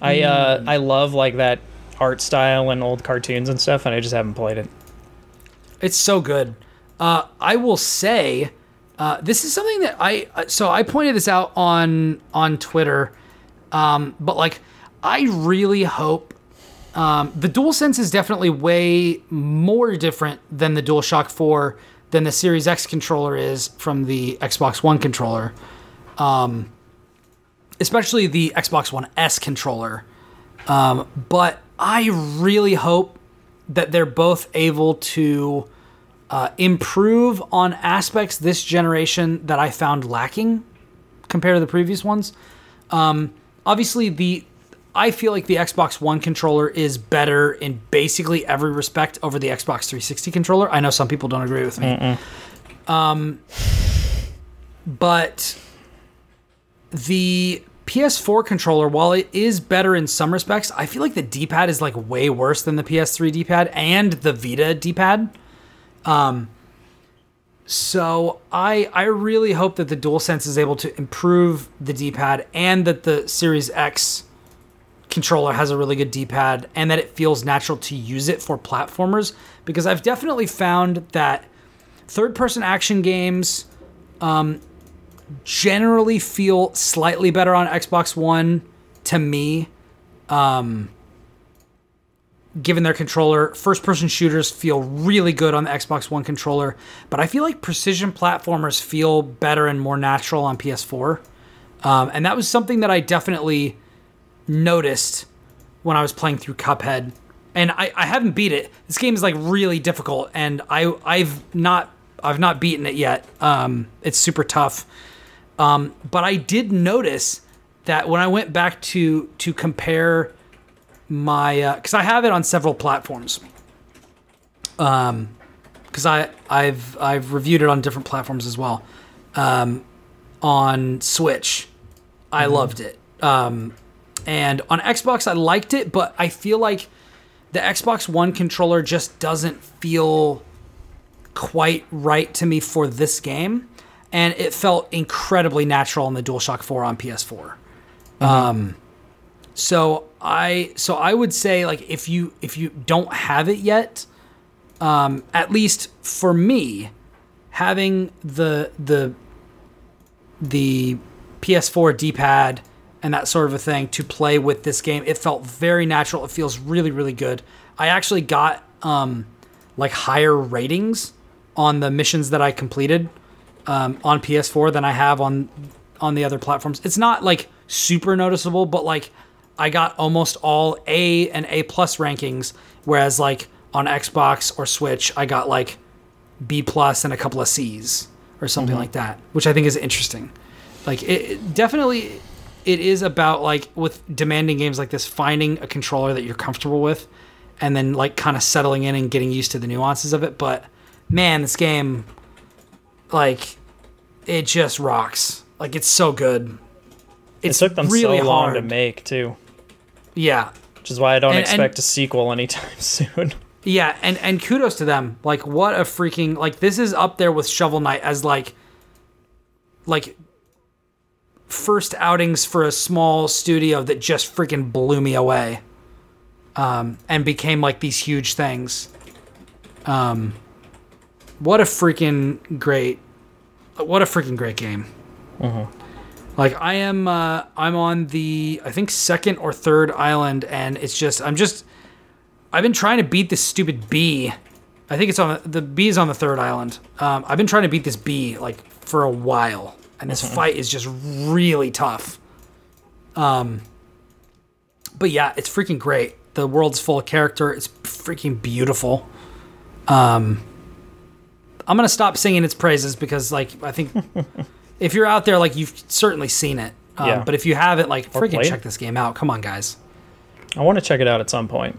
I uh, I love like that art style and old cartoons and stuff, and I just haven't played it. It's so good. Uh, I will say, uh, this is something that I uh, so I pointed this out on on Twitter, um, but like I really hope um, the DualSense is definitely way more different than the DualShock 4 than the Series X controller is from the Xbox One controller, um, especially the Xbox One S controller. Um, but I really hope that they're both able to uh, improve on aspects this generation that I found lacking compared to the previous ones. Um, obviously, the I feel like the Xbox One controller is better in basically every respect over the Xbox 360 controller. I know some people don't agree with me. Um, but the PS4 controller, while it is better in some respects, I feel like the D-pad is like way worse than the PS3 D-pad and the Vita D-pad. Um, so I I really hope that the DualSense is able to improve the D-pad and that the Series X controller has a really good D-pad and that it feels natural to use it for platformers because I've definitely found that third-person action games um, generally feel slightly better on Xbox One to me. Um, given their controller, first person shooters feel really good on the Xbox One controller, but I feel like precision platformers feel better and more natural on PS4. Um, and that was something that I definitely noticed when I was playing through Cuphead. And I, I haven't beat it. This game is like really difficult, and I I've not I've not beaten it yet. Um, it's super tough. Um, but I did notice that when I went back to to compare my because I have it on several platforms. Um, because I I've I've reviewed it on different platforms as well. Um, on Switch, I loved it. Um, and on Xbox, I liked it, but I feel like the Xbox One controller just doesn't feel quite right to me for this game, and it felt incredibly natural on the DualShock 4 on PS4. Um, so I so I would say like if you if you don't have it yet, um, at least for me, having the the the PS4 D-pad and that sort of a thing to play with this game, it felt very natural. It feels really really good. I actually got um, like higher ratings on the missions that I completed um, on PS4 than I have on on the other platforms. It's not like super noticeable, but like I got almost all A and A plus rankings, whereas like on Xbox or Switch, I got like B plus and a couple of C's or something like that, which I think is interesting. Like it, it definitely it is about like with demanding games like this, finding a controller that you're comfortable with, and then like kind of settling in and getting used to the nuances of it. But man, this game, like, it just rocks. Like it's so good. It It's took them really so long to make too, Yeah, which is why I don't And- and- expect a sequel anytime soon. Yeah, and and kudos to them. Like what a freaking like this is up there with Shovel Knight as like like first outings for a small studio that just freaking blew me away. Um and became like these huge things. Um what a freaking great what a freaking great game. Like I am uh I'm on the I think second or third island and it's just I'm just I've been trying to beat this stupid bee. I think it's on the, the bee is on the third island. Um, I've been trying to beat this bee like for a while, and this fight is just really tough. Um, but yeah, it's freaking great. The world's full of character. It's freaking beautiful. Um, I'm gonna stop singing its praises because like I think if you're out there, like you've certainly seen it. Um, Yeah. But if you haven't, like freaking check this game out. Come on, guys. I want to check it out at some point.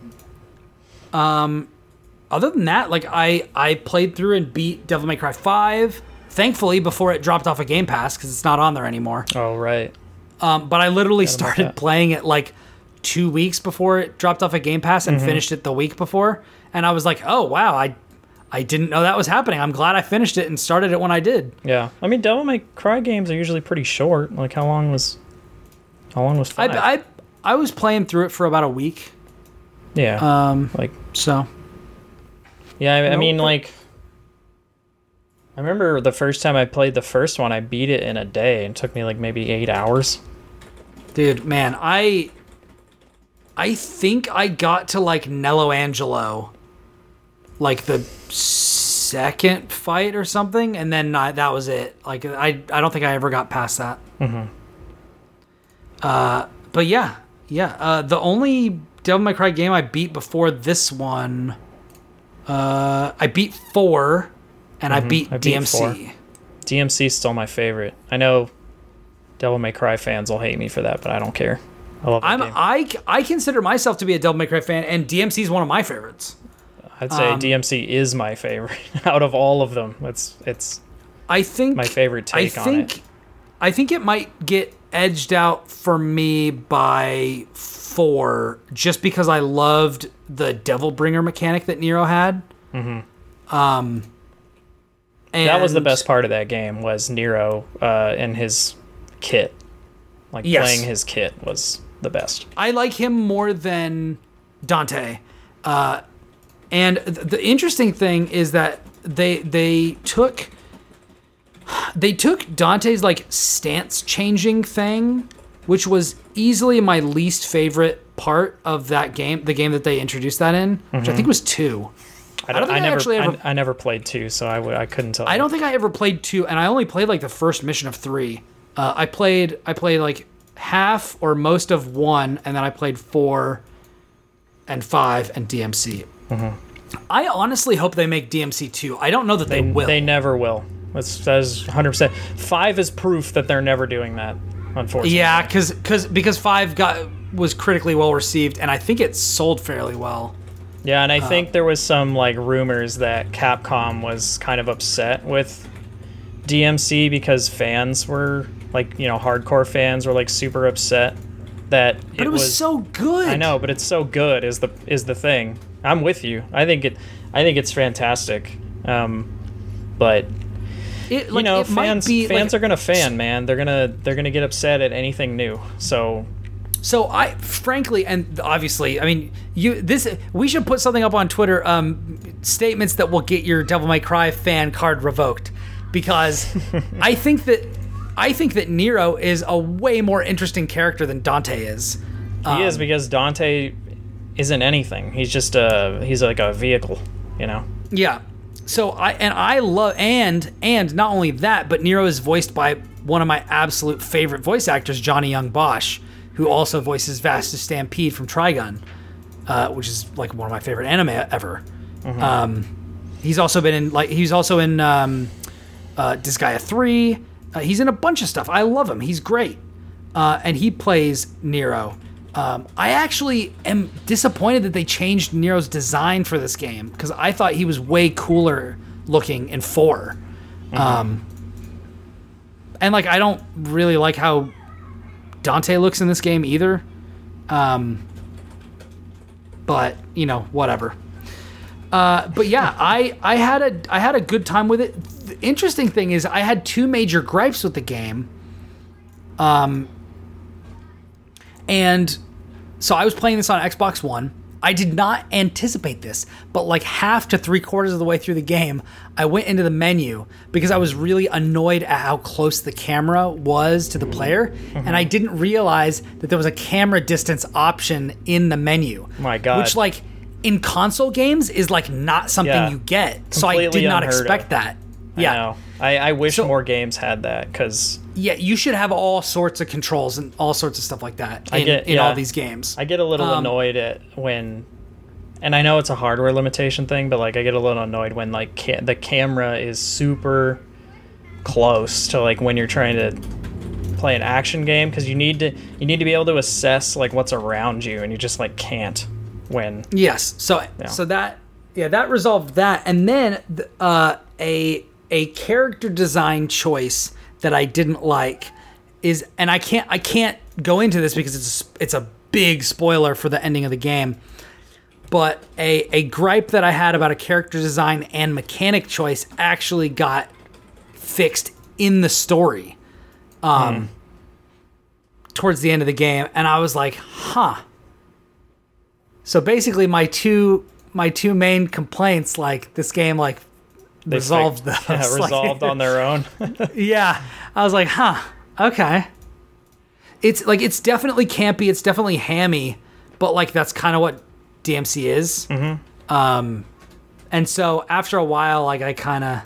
other than that, like I I played through and beat Devil May Cry 5. Thankfully, before it dropped off a Game Pass because it's not on there anymore. Oh right, Um, but I literally started playing it like two weeks before it dropped off a Game Pass and finished it the week before. And I was like, oh wow, I I didn't know that was happening. I'm glad I finished it and started it when I did. yeah. I mean, Devil May Cry games are usually pretty short. Like how long was? How long was I, five? I I was playing through it for about a week. yeah. Um, like so yeah. I, I mean, like. I remember the first time I played the first one, I beat it in a day. and took me like maybe eight hours. Dude, man, I I think I got to like Nelo Angelo like the second fight or something and then I, that was it. Like I I don't think I ever got past that. Mhm. Uh but yeah. Yeah, uh the only Devil May Cry game I beat before this one uh I beat 4 and I beat I DMC. 4. DMC is still my favorite. I know Devil May Cry fans will hate me for that, but I don't care. I love that I'm game. I I consider myself to be a Devil May Cry fan and DMC is one of my favorites. I'd say um, DMC is my favorite out of all of them. It's it's I think my favorite I take on think it. I think it might get edged out for me by four, just because I loved the Devil Bringer mechanic that Nero had. Mm-hmm. Um, and That was the best part of that game was Nero uh, and his kit. Like Yes. playing his kit was the best. I like him more than Dante. Uh, and th- the interesting thing is that they they took they took Dante's like stance changing thing, which was easily my least favorite part of that game, the game that they introduced that in, which I think was two. I, don't don't, think I I never, actually ever- I, I never played two, so I would, I couldn't tell. I you. don't think I ever played two, and I only played like the first mission of three. Uh, I played I played like half or most of one, and then I played four and five and DMC. I honestly hope they make DMC two. I don't know that they, They, will. they never will. That's, that is 100%. Five is proof that they're never doing that, unfortunately. yeah, because because because five got was critically well received, and I think it sold fairly well. Yeah, and I think there was some like rumors that Capcom was kind of upset with DMC because fans were like, you know, hardcore fans were like super upset that But it, was, so good. I know, but it's so good is the is the thing. I'm with you. I think it I think it's fantastic. Um but It, you know, it fans be, fans like- are gonna fan, man. They're gonna they're gonna get upset at anything new. So So I, frankly, and obviously, I mean, you this we should put something up on Twitter. Um, statements that will get your Devil May Cry fan card revoked, because I think that I think that Nero is a way more interesting character than Dante is. he Um, is because Dante isn't anything. He's just a he's like a vehicle, you know. Yeah. So I and I love and and not only that, but Nero is voiced by one of my absolute favorite voice actors, Johnny Yong Bosch, who also voices Vash the Stampede from Trigun, uh, which is like one of my favorite anime ever. Um, he's also been in like he's also in um, uh, Disgaea three. Uh, he's in a bunch of stuff. I love him. He's great, uh, and he plays Nero. Um, I actually am disappointed that they changed Nero's design for this game because I thought he was way cooler looking in 4 Um, and like I don't really like how Dante looks in this game either. Um, but you know, whatever. Uh, but yeah, I I had a I had a good time with it. The interesting thing is I had two major gripes with the game. Um, and so I was playing this on Xbox One. I did not anticipate this, but like half to three quarters of the way through the game, I went into the menu because I was really annoyed at how close the camera was to the player, and I didn't realize that there was a camera distance option in the menu. My God. Which like in console games is like not something Yeah. you get. So I did not expect of. that. I Yeah. know. I, I wish So- more games had that because Yeah, you should have all sorts of controls and all sorts of stuff like that in, get- in yeah. all these games. I get a little Um, annoyed at when, and I know it's a hardware limitation thing, but like I get a little annoyed when like ca- the camera is super close to like when you're trying to play an action game because you need to you need to be able to assess like what's around you and you just like can't when Yes. So so that yeah that resolved that, and then th- uh, a a character design choice that I didn't like is, and I can't I can't go into this because it's it's a big spoiler for the ending of the game. But a a gripe that I had about a character design and mechanic choice actually got fixed in the story. Um, towards the end of the game, and I was like, huh. So basically, my two my two main complaints, like this game, like they resolved fix- those. yeah, like- resolved on their own. yeah, I was like, huh, okay. It's like it's definitely campy. It's definitely hammy, but like that's kind of what DMC is. Mm-hmm. Um, and so after a while, like I kind of,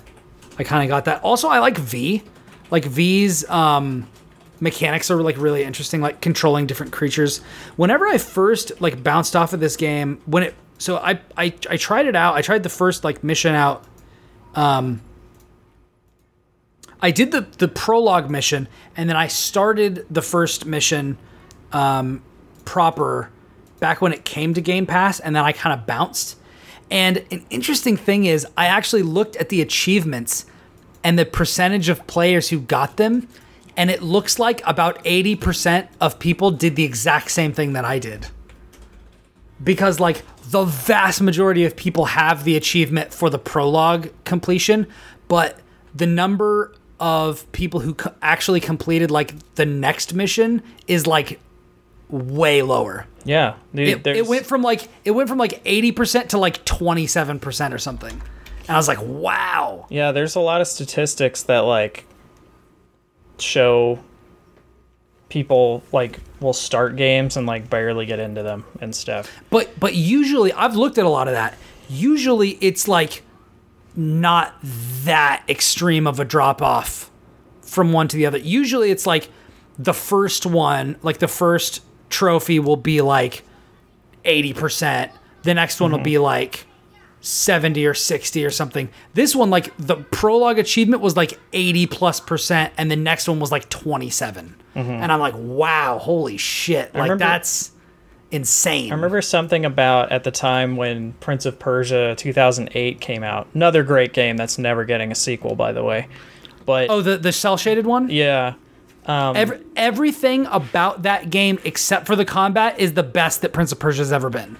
I kind of got that. Also, I like V, like V's um, mechanics are like really interesting, like controlling different creatures. Whenever I first like bounced off of this game, when it, so I I I tried it out. I tried the first like mission out I did the the prologue mission, and then I started the first mission um, proper back when it came to Game Pass, and then I kind of bounced. And an interesting thing is, I actually looked at the achievements and the percentage of players who got them, and it looks like about eighty percent of people did the exact same thing that I did. Because like the vast majority of people have the achievement for the prologue completion, but the number of people who co- actually completed like the next mission is like way lower. yeah, dude, It, it went from like it went from like 80% to like 27% or something. And I was like, "Wow." Yeah, there's a lot of statistics that like show people like will start games and like barely get into them and stuff. But but usually I've looked at a lot of that. Usually it's like not that extreme of a drop off from one to the other. Usually it's like the first one, like the first trophy will be like 80%. The next one will mm-hmm. be like 70 or 60 or something. This one like the prologue achievement was like 80 plus percent and the next one was like 27. Mm-hmm. And I'm like, "Wow, holy shit." Like remember- that's insane. I remember something about at the time when Prince of Persia 2008 came out. Another great game that's never getting a sequel, by the way. But Oh, the the cell shaded one? yeah, um, Every, everything about that game except for the combat is the best that Prince of Persia has ever been.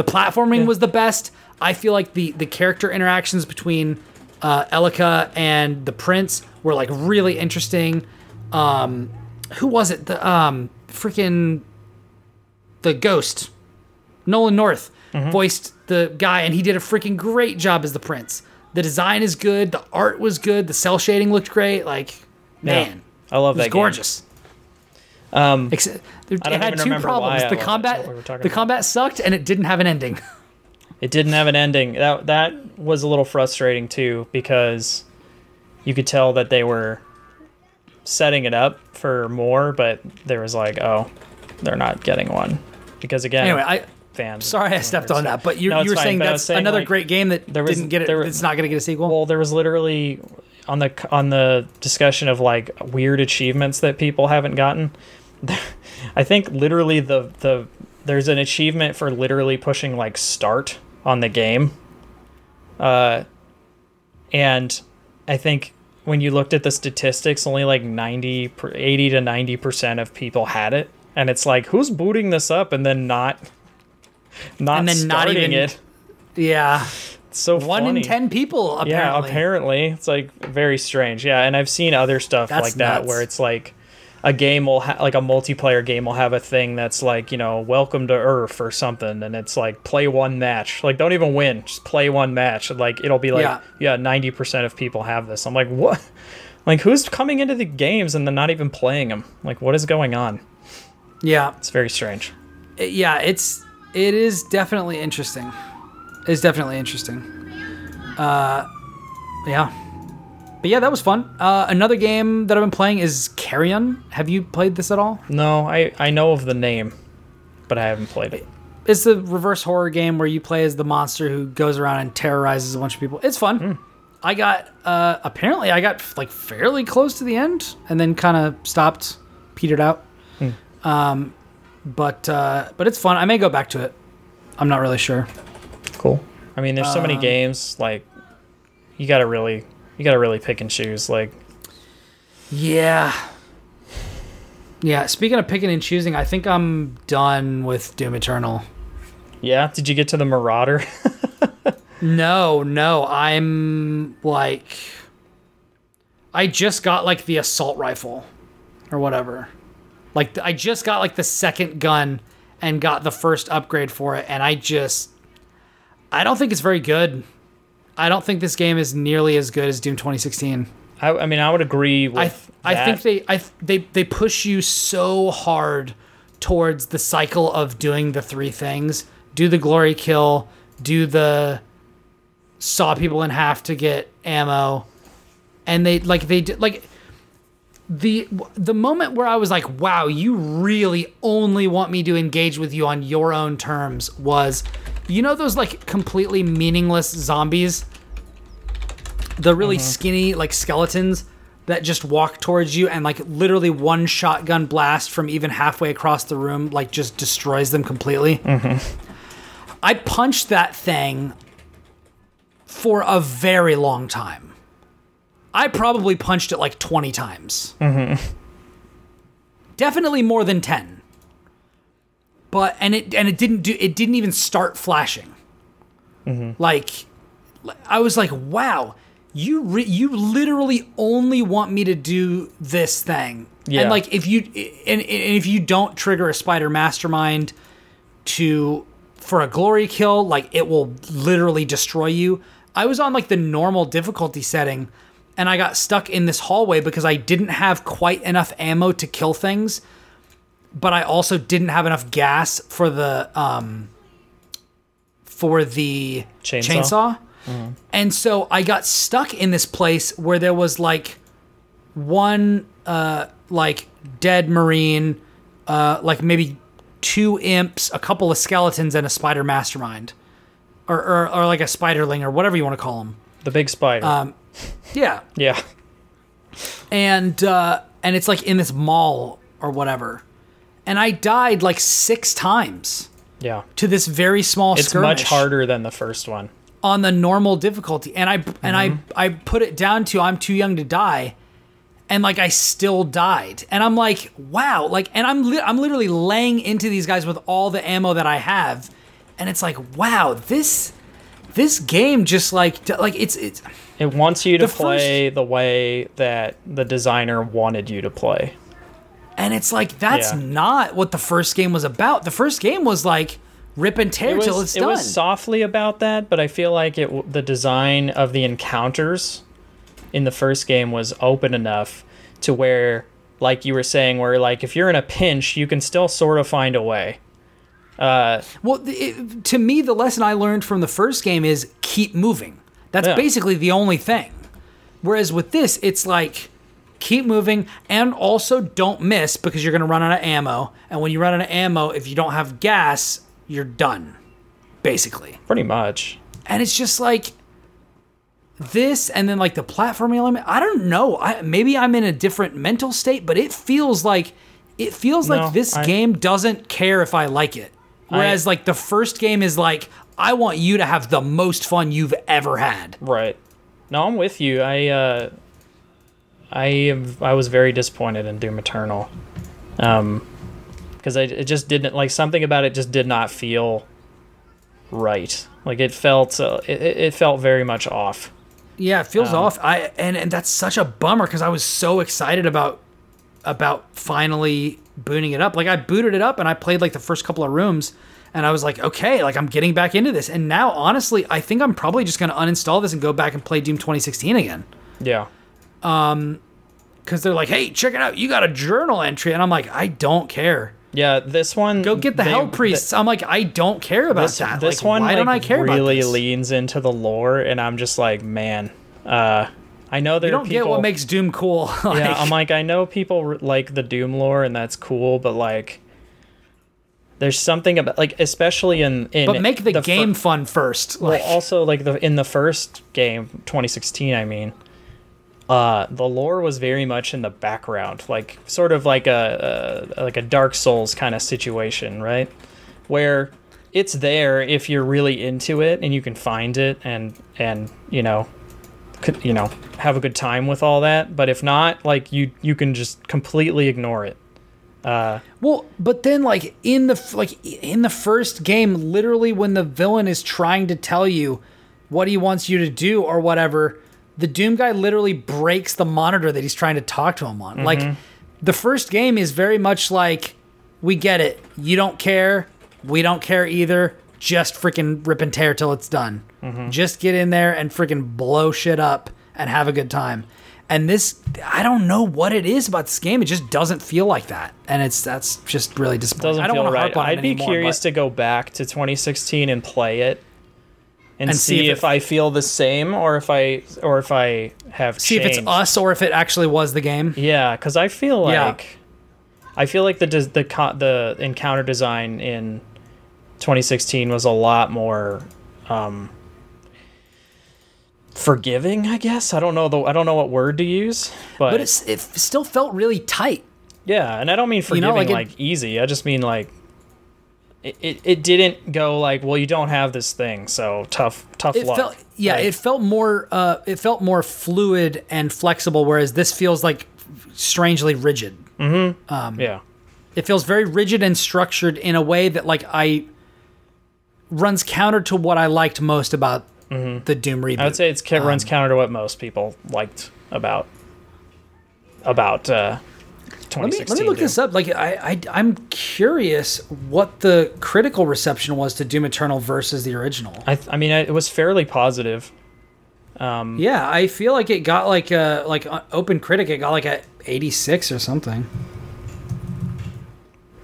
The platforming was the best. I feel like the the character interactions between uh, Elika and the prince were like really interesting. Um, who was it? The um, freaking the ghost, Nolan North voiced the guy, and he did a freaking great job as the prince. The design is good. The art was good. The cell shading looked great. Like, Yeah. man, I love that game. gorgeous. Um, Except, it had two problems. The loved it, combat, what we were talking the about. combat sucked, and it didn't have an ending. It didn't have an ending. That that was a little frustrating too because you could tell that they were setting it up for more, but there was like, oh, they're not getting one because again, anyway, I fans. sorry I stepped on that, but you, No, you were fine, saying that's saying, another like, great game that there was- didn't get it. there- it's not going to get a sequel. Well, there was literally on the on the discussion of like weird achievements that people haven't gotten. I think literally the the there's an achievement for literally pushing like start on the game. Uh and I think when you looked at the statistics only like 90 80 to 90% of people had it and it's like who's booting this up and then not not And then not starting even- it. yeah, It's so one funny. in ten people apparently. Yeah, apparently it's like very strange. Yeah, and I've seen other stuff That's like that nuts. where it's like a game will ha- like a multiplayer game will have a thing that's like you know welcome to Earth or something, and it's like play one match. Like don't even win, just play one match. Like it'll be like Yeah. yeah, ninety percent of people have this. I'm like what? Like who's coming into the games and then not even playing them? Like what is going on? Yeah, It's very strange. Yeah, it's it is definitely interesting. It's definitely interesting. Uh, yeah, but yeah, that was fun. Uh, another game that I've been playing is Carrion. Have you played this at all? No, I I know of the name, but I haven't played it. It's the reverse horror game where you play as the monster who goes around and terrorizes a bunch of people. It's fun. I got uh, apparently I got like fairly close to the end and then kind of stopped, petered out. Um, but uh, but it's fun. I may go back to it. I'm not really sure. Cool. I mean, there's so many Um, games like you gotta really you gotta really pick and choose. Like Yeah. Yeah, speaking of picking and choosing, I think I'm done with Doom Eternal. Yeah. Did you get to the Marauder? No, no, I'm like I just got like the assault rifle or whatever. Like I just got like the second gun and got the first upgrade for it and I just I don't think it's very good. I don't think this game is nearly as good as Doom 2016. I, I mean, I would agree with. I th- I think they I th- they they push you so hard towards the cycle of doing the three things: do the glory kill, do the saw people in half to get ammo, and they like they did like the the moment where I was like, wow, you really only want me to engage with you on your own terms was, you know, those like completely meaningless zombies the really mm-hmm. skinny like skeletons that just walk towards you and like literally one shotgun blast from even halfway across the room like just destroys them completely. Mm-hmm. I punched that thing for a very long time. I probably punched it like 20 times. Mm-hmm. Definitely more than 10. But and it and it didn't do it didn't even start flashing. Like I was like, wow, you re- you literally only want me to do this thing. Yeah. And like if you and, and if you don't trigger a spider mastermind to for a glory kill, like it will literally destroy you. I was on like the normal difficulty setting and I got stuck in this hallway because I didn't have quite enough ammo to kill things, but I also didn't have enough gas for the um for the Chainsaw? chainsaw. And so I got stuck in this place where there was like one uh like dead marine, uh like maybe two imps, a couple of skeletons and a spider mastermind. Or or, or like a spiderling or whatever you want to call them. The big spider. Um, Yeah. yeah. and uh, and it's like in this mall or whatever, and I died like six times Yeah. to this very small It's skirmish much harder than the first one. On the normal difficulty, and I and I mm-hmm. I put it down to I'm too young to die, and like I still died, and I'm like wow, like and I'm li- I'm literally laying into these guys with all the ammo that I have, and it's like wow this this game just like like it's it's It wants you to The play the way that the designer wanted you to play. And it's like that's Yeah. not what the first game was about. The first game was like rip and tear It till was, it's it done. was softly about that, but I feel like it the design of the encounters in the first game was open enough to where, like you were saying, where like if you're in a pinch, you can still sort of find a way. Uh, well, it, to me, the lesson I learned from the first game is keep moving. That's Yeah. basically the only thing. Whereas with this, it's like keep moving and also don't miss because you're going to run out of ammo. And when you run out of ammo, if you don't have gas, you're done, basically. pretty much. and it's just like this and then like the platforming element i don't know I, maybe i'm in a different mental state but it feels like it feels No, like this I- game doesn't care if i like it whereas like the first game is like i want you to have the most fun you've ever had Right. No, I'm with you. I uh, I am, I was very disappointed in Doom Eternal. Um, because I it just didn't like something about it just did not feel right. Like it felt uh, it, it felt very much off. yeah it feels Um, off i and and that's such a bummer because i was so excited about about finally booting it up like i booted it up and i played like the first couple of rooms and I was like, okay, like I'm getting back into this. And now, honestly, I think I'm probably just going to uninstall this and go back and play Doom 2016 again. Yeah. Um Because they're like, hey, check it out. You got a journal entry. And I'm like, I don't care. Yeah, this one Go get the they- Hell Priests. I'm like, I don't care about This, that. this like, one why like, don't I care really leans into the lore, and I'm just like, man, uh, I know there you don't people. get what makes Doom cool. like, yeah, I'm like, I know people like the Doom lore, and that's cool, but like, there's something about like, especially in in but make the, fir- game fun first. well, also like the in the first game, 2016, I mean, uh, the lore was very much in the background, like sort of like a, a like a Dark Souls kind of situation, right? Where it's there if you're really into it and you can find it and and you know you know have a good time with all that but if not like you you can just completely ignore it Well, but then like in the like in the first game, literally when the villain is trying to tell you what he wants you to do or whatever, the Doom guy literally breaks the monitor that he's trying to talk to him on. Mm-hmm. Like the first game is very much like we get it. You don't care. We don't care either. Just freaking rip and tear till it's done. Mm-hmm. Just get in there and freaking blow shit up and have a good time. And this, I don't know what it is about this game. It just doesn't feel like that, and it's that's just really disappointing. doesn't I don't feel want to right harp on it i'd be anymore, curious but- to go back to 2016 and play it and, And see see, if if, i feel the same or if i or if i have see if it's us or if it actually was the game. Yeah, because I feel Yeah. like I feel like the the the encounter design in 2016 was a lot more um, forgiving. I guess I don't know the I don't know what word to use, but, But it's, it still felt really tight. yeah, and I don't mean You forgiving know, like like, it- easy. I just mean like. It, it, it didn't go like well you don't have this thing so tough tough It luck felt yeah, Like, it felt more uh, it felt more fluid and flexible, whereas this feels like strangely rigid. yeah It feels very rigid and structured in a way that like I runs counter to what I liked most about the Doom reboot. I would say it's ca- runs counter to what most people liked about about uh, Let me, let me look Doom. this up. Like I, I, I'm curious what the critical reception was to Doom Eternal versus the original. I, th- I mean, it was fairly positive. Um, Yeah, I feel like it got like a like uh, Open Critic. It got like a 86 or something.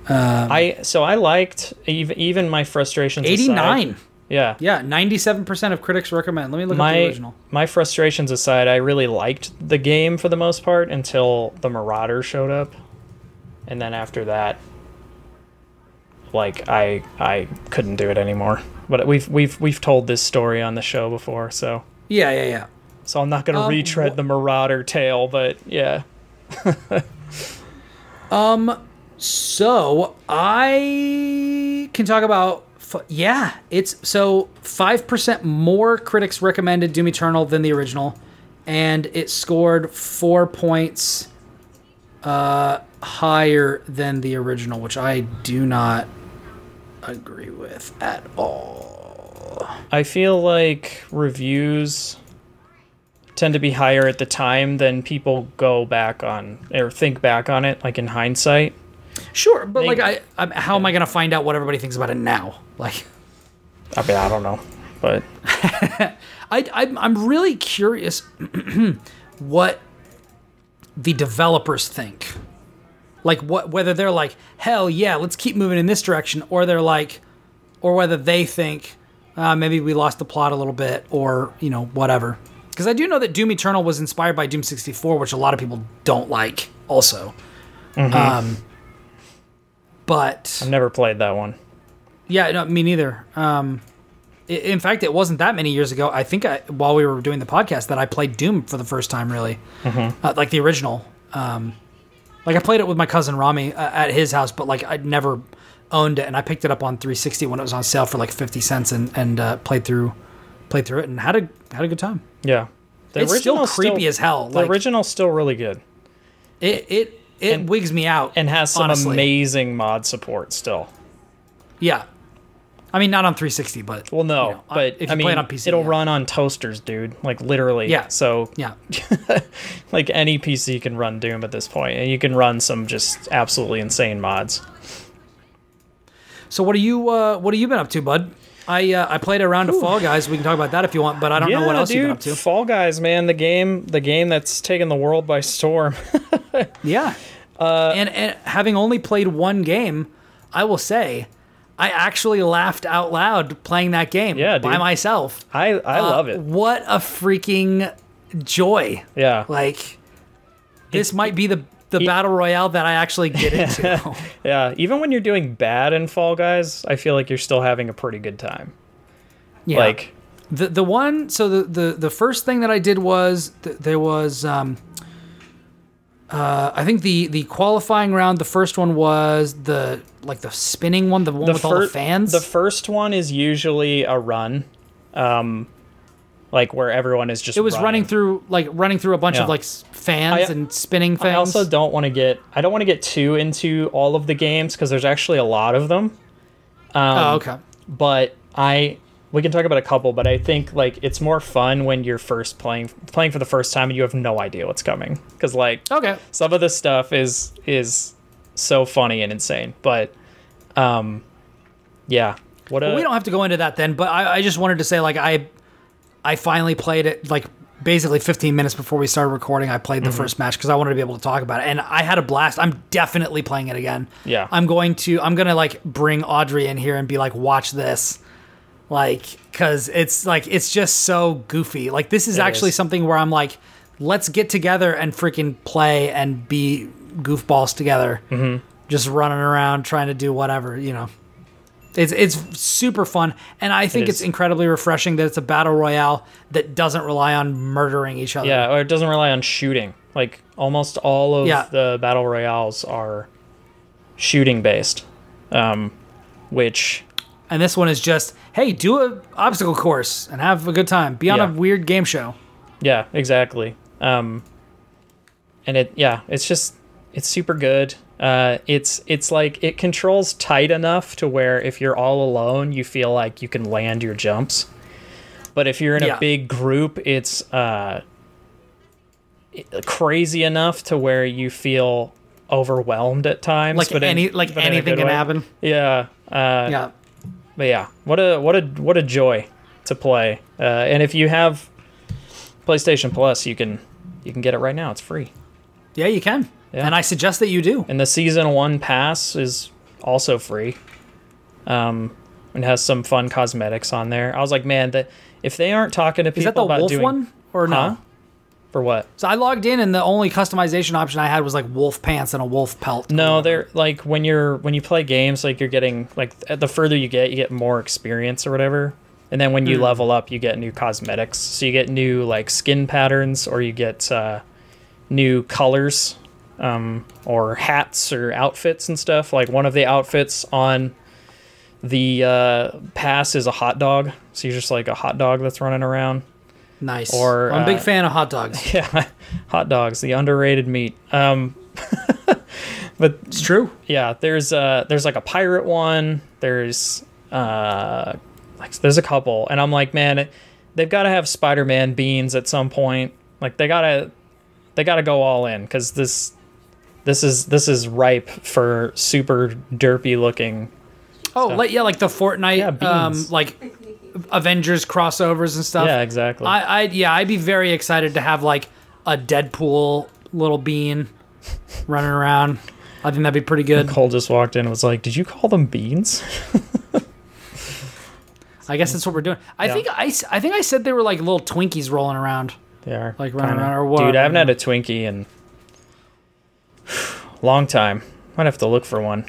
I so I liked even even my frustrations. aside- 89. Yeah, Yeah, 97% of critics recommend. Let me look at the original. my frustrations aside, I really liked the game for the most part until the Marauder showed up, and then after that, like I I couldn't do it anymore. But we've we've we've told this story on the show before, so Yeah, yeah, yeah. so I'm not gonna Um, retread wh- the Marauder tale, but yeah, um So I can talk about. F- Yeah, it's so five percent more critics recommended Doom Eternal than the original, and it scored four points uh, higher than the original, which I do not agree with at all. I feel like reviews tend to be higher at the time than people go back on or think back on it, like in hindsight. Sure, but like, I, I how am I gonna find out what everybody thinks about it now? Like. I mean, I don't know, but I, I'm, I'm really curious what the developers think. Like what whether they're like, hell yeah, let's keep moving in this direction, or they're like, or whether they think uh, maybe we lost the plot a little bit, or you know whatever. Because I do know that Doom Eternal was inspired by Doom 64, which a lot of people don't like, also. Um, but I've never played that one. yeah, no, me neither. Um, in fact, it wasn't that many years ago. I think I, while we were doing the podcast that I played Doom for the first time, really, uh, like the original. Um, like I played it with my cousin Rami uh, at his house, but like I'd never owned it, and I picked it up on 360 when it was on sale for like 50 cents, and and uh, played through played through it and had a had a good time. Yeah, the it's still creepy as hell. The Like original's still really good it it it And- wigs me out and has some honestly. amazing mod support still. Yeah, I mean not on 360, but Well, no, you know, but if you I mean, play it on PC, it'll yeah. run on toasters, dude. Like literally. Yeah. So Yeah. like any PC can run Doom at this point, and you can run some just absolutely insane mods. So what are you uh, what have you been up to, bud? I uh, I played a round of Fall Guys. We can talk about that if you want, but I don't know what else dude, you've been up to. Fall Guys, man, the game, the game that's taken the world by storm. Yeah. Uh, and and having only played one game, I will say, I actually laughed out loud playing that game Yeah, by dude. myself. I I Uh, love it. What a freaking joy! Yeah. Like this might be the the battle royale that I actually get into. Yeah, even when you're doing bad in Fall Guys, I feel like you're still having a pretty good time. yeah. Like, The the one so the the, the first thing that I did was th- there was um uh I think the the qualifying round the first one was the like the spinning one the one with all the fans The first one is usually a run, um, like where everyone is just. it was running, through like running through a bunch Yeah. of like fans I- and spinning things I also don't want to get. I don't want to get too into all of the games because there's actually a lot of them. oh okay But I we can talk about a couple. But I think like it's more fun when you're first playing playing for the first time and you have no idea what's coming because like okay some of the stuff is is so funny and insane. But um, yeah. What a we don't have to go into that then but I, I just wanted to say like I I finally played it like basically 15 minutes before we started recording I played the Mm-hmm. first match because I wanted to be able to talk about it and I had a blast I'm definitely playing it again Yeah. I'm going to I'm gonna like bring Audrey in here and be like watch this like because it's like it's just so goofy like this is It actually is. something where I'm like let's get together and freaking play and be goofballs together mm-hmm. just running around trying to do whatever you know it's it's super fun, and I think it's incredibly refreshing that it's a battle royale that doesn't rely on murdering each other. Yeah, or it doesn't rely on shooting. Like almost all of Yeah. the battle royales are shooting based, um, which And this one is just, hey, do a obstacle course and have a good time. Be on Yeah. a weird game show. yeah, exactly. Um, and it yeah, it's just it's super good. Uh, it's it's like it controls tight enough to where if you're all alone, you feel like you can land your jumps. But if you're in Yeah. a big group, it's uh, crazy enough to where you feel overwhelmed at times. Like but in- like but anything can way. happen. Yeah. Uh, Yeah. but yeah, what a what a what a joy to play. Uh, and if you have PlayStation Plus, you can you can get it right now. It's free. Yeah, you can. Yeah. And I suggest that you do. And the season one pass is also free. Um, and has some fun cosmetics on there. I was like, man, that if they aren't talking to people Is that the about wolf doing one or no? Huh? for what? So I logged in and the only customization option I had was like wolf pants and a wolf pelt. No, they're like when you're when you play games, like you're getting like the further you get, you get more experience or whatever. And then when you level up, you get new cosmetics. So you get new like skin patterns, or you get uh, new colors, um, or hats or outfits and stuff. Like one of the outfits on the uh, pass is a hot dog. So you're just like a hot dog that's running around. nice. or, I'm a big uh, fan of hot dogs. Yeah, hot dogs, the underrated meat. Um, but It's true. yeah, there's uh there's like a pirate one. There's uh like there's a couple, and I'm like, man, they've got to have Spider-Man beans at some point. Like they gotta they gotta go all in because this this is this is ripe for super derpy looking. Oh, like, yeah, like the Fortnite, Yeah, um, like Avengers crossovers and stuff. Yeah, exactly. I, I, yeah, I'd be very excited to have like a Deadpool little bean running around. I think that'd be pretty good. Cole just walked in and was like, "Did you call them beans?" I guess that's what we're doing. I Yeah. think I, I think I said they were like little Twinkies rolling around. They are Like running kinda- around or what? Dude, I haven't had a Twinkie in long time. Might have to look for one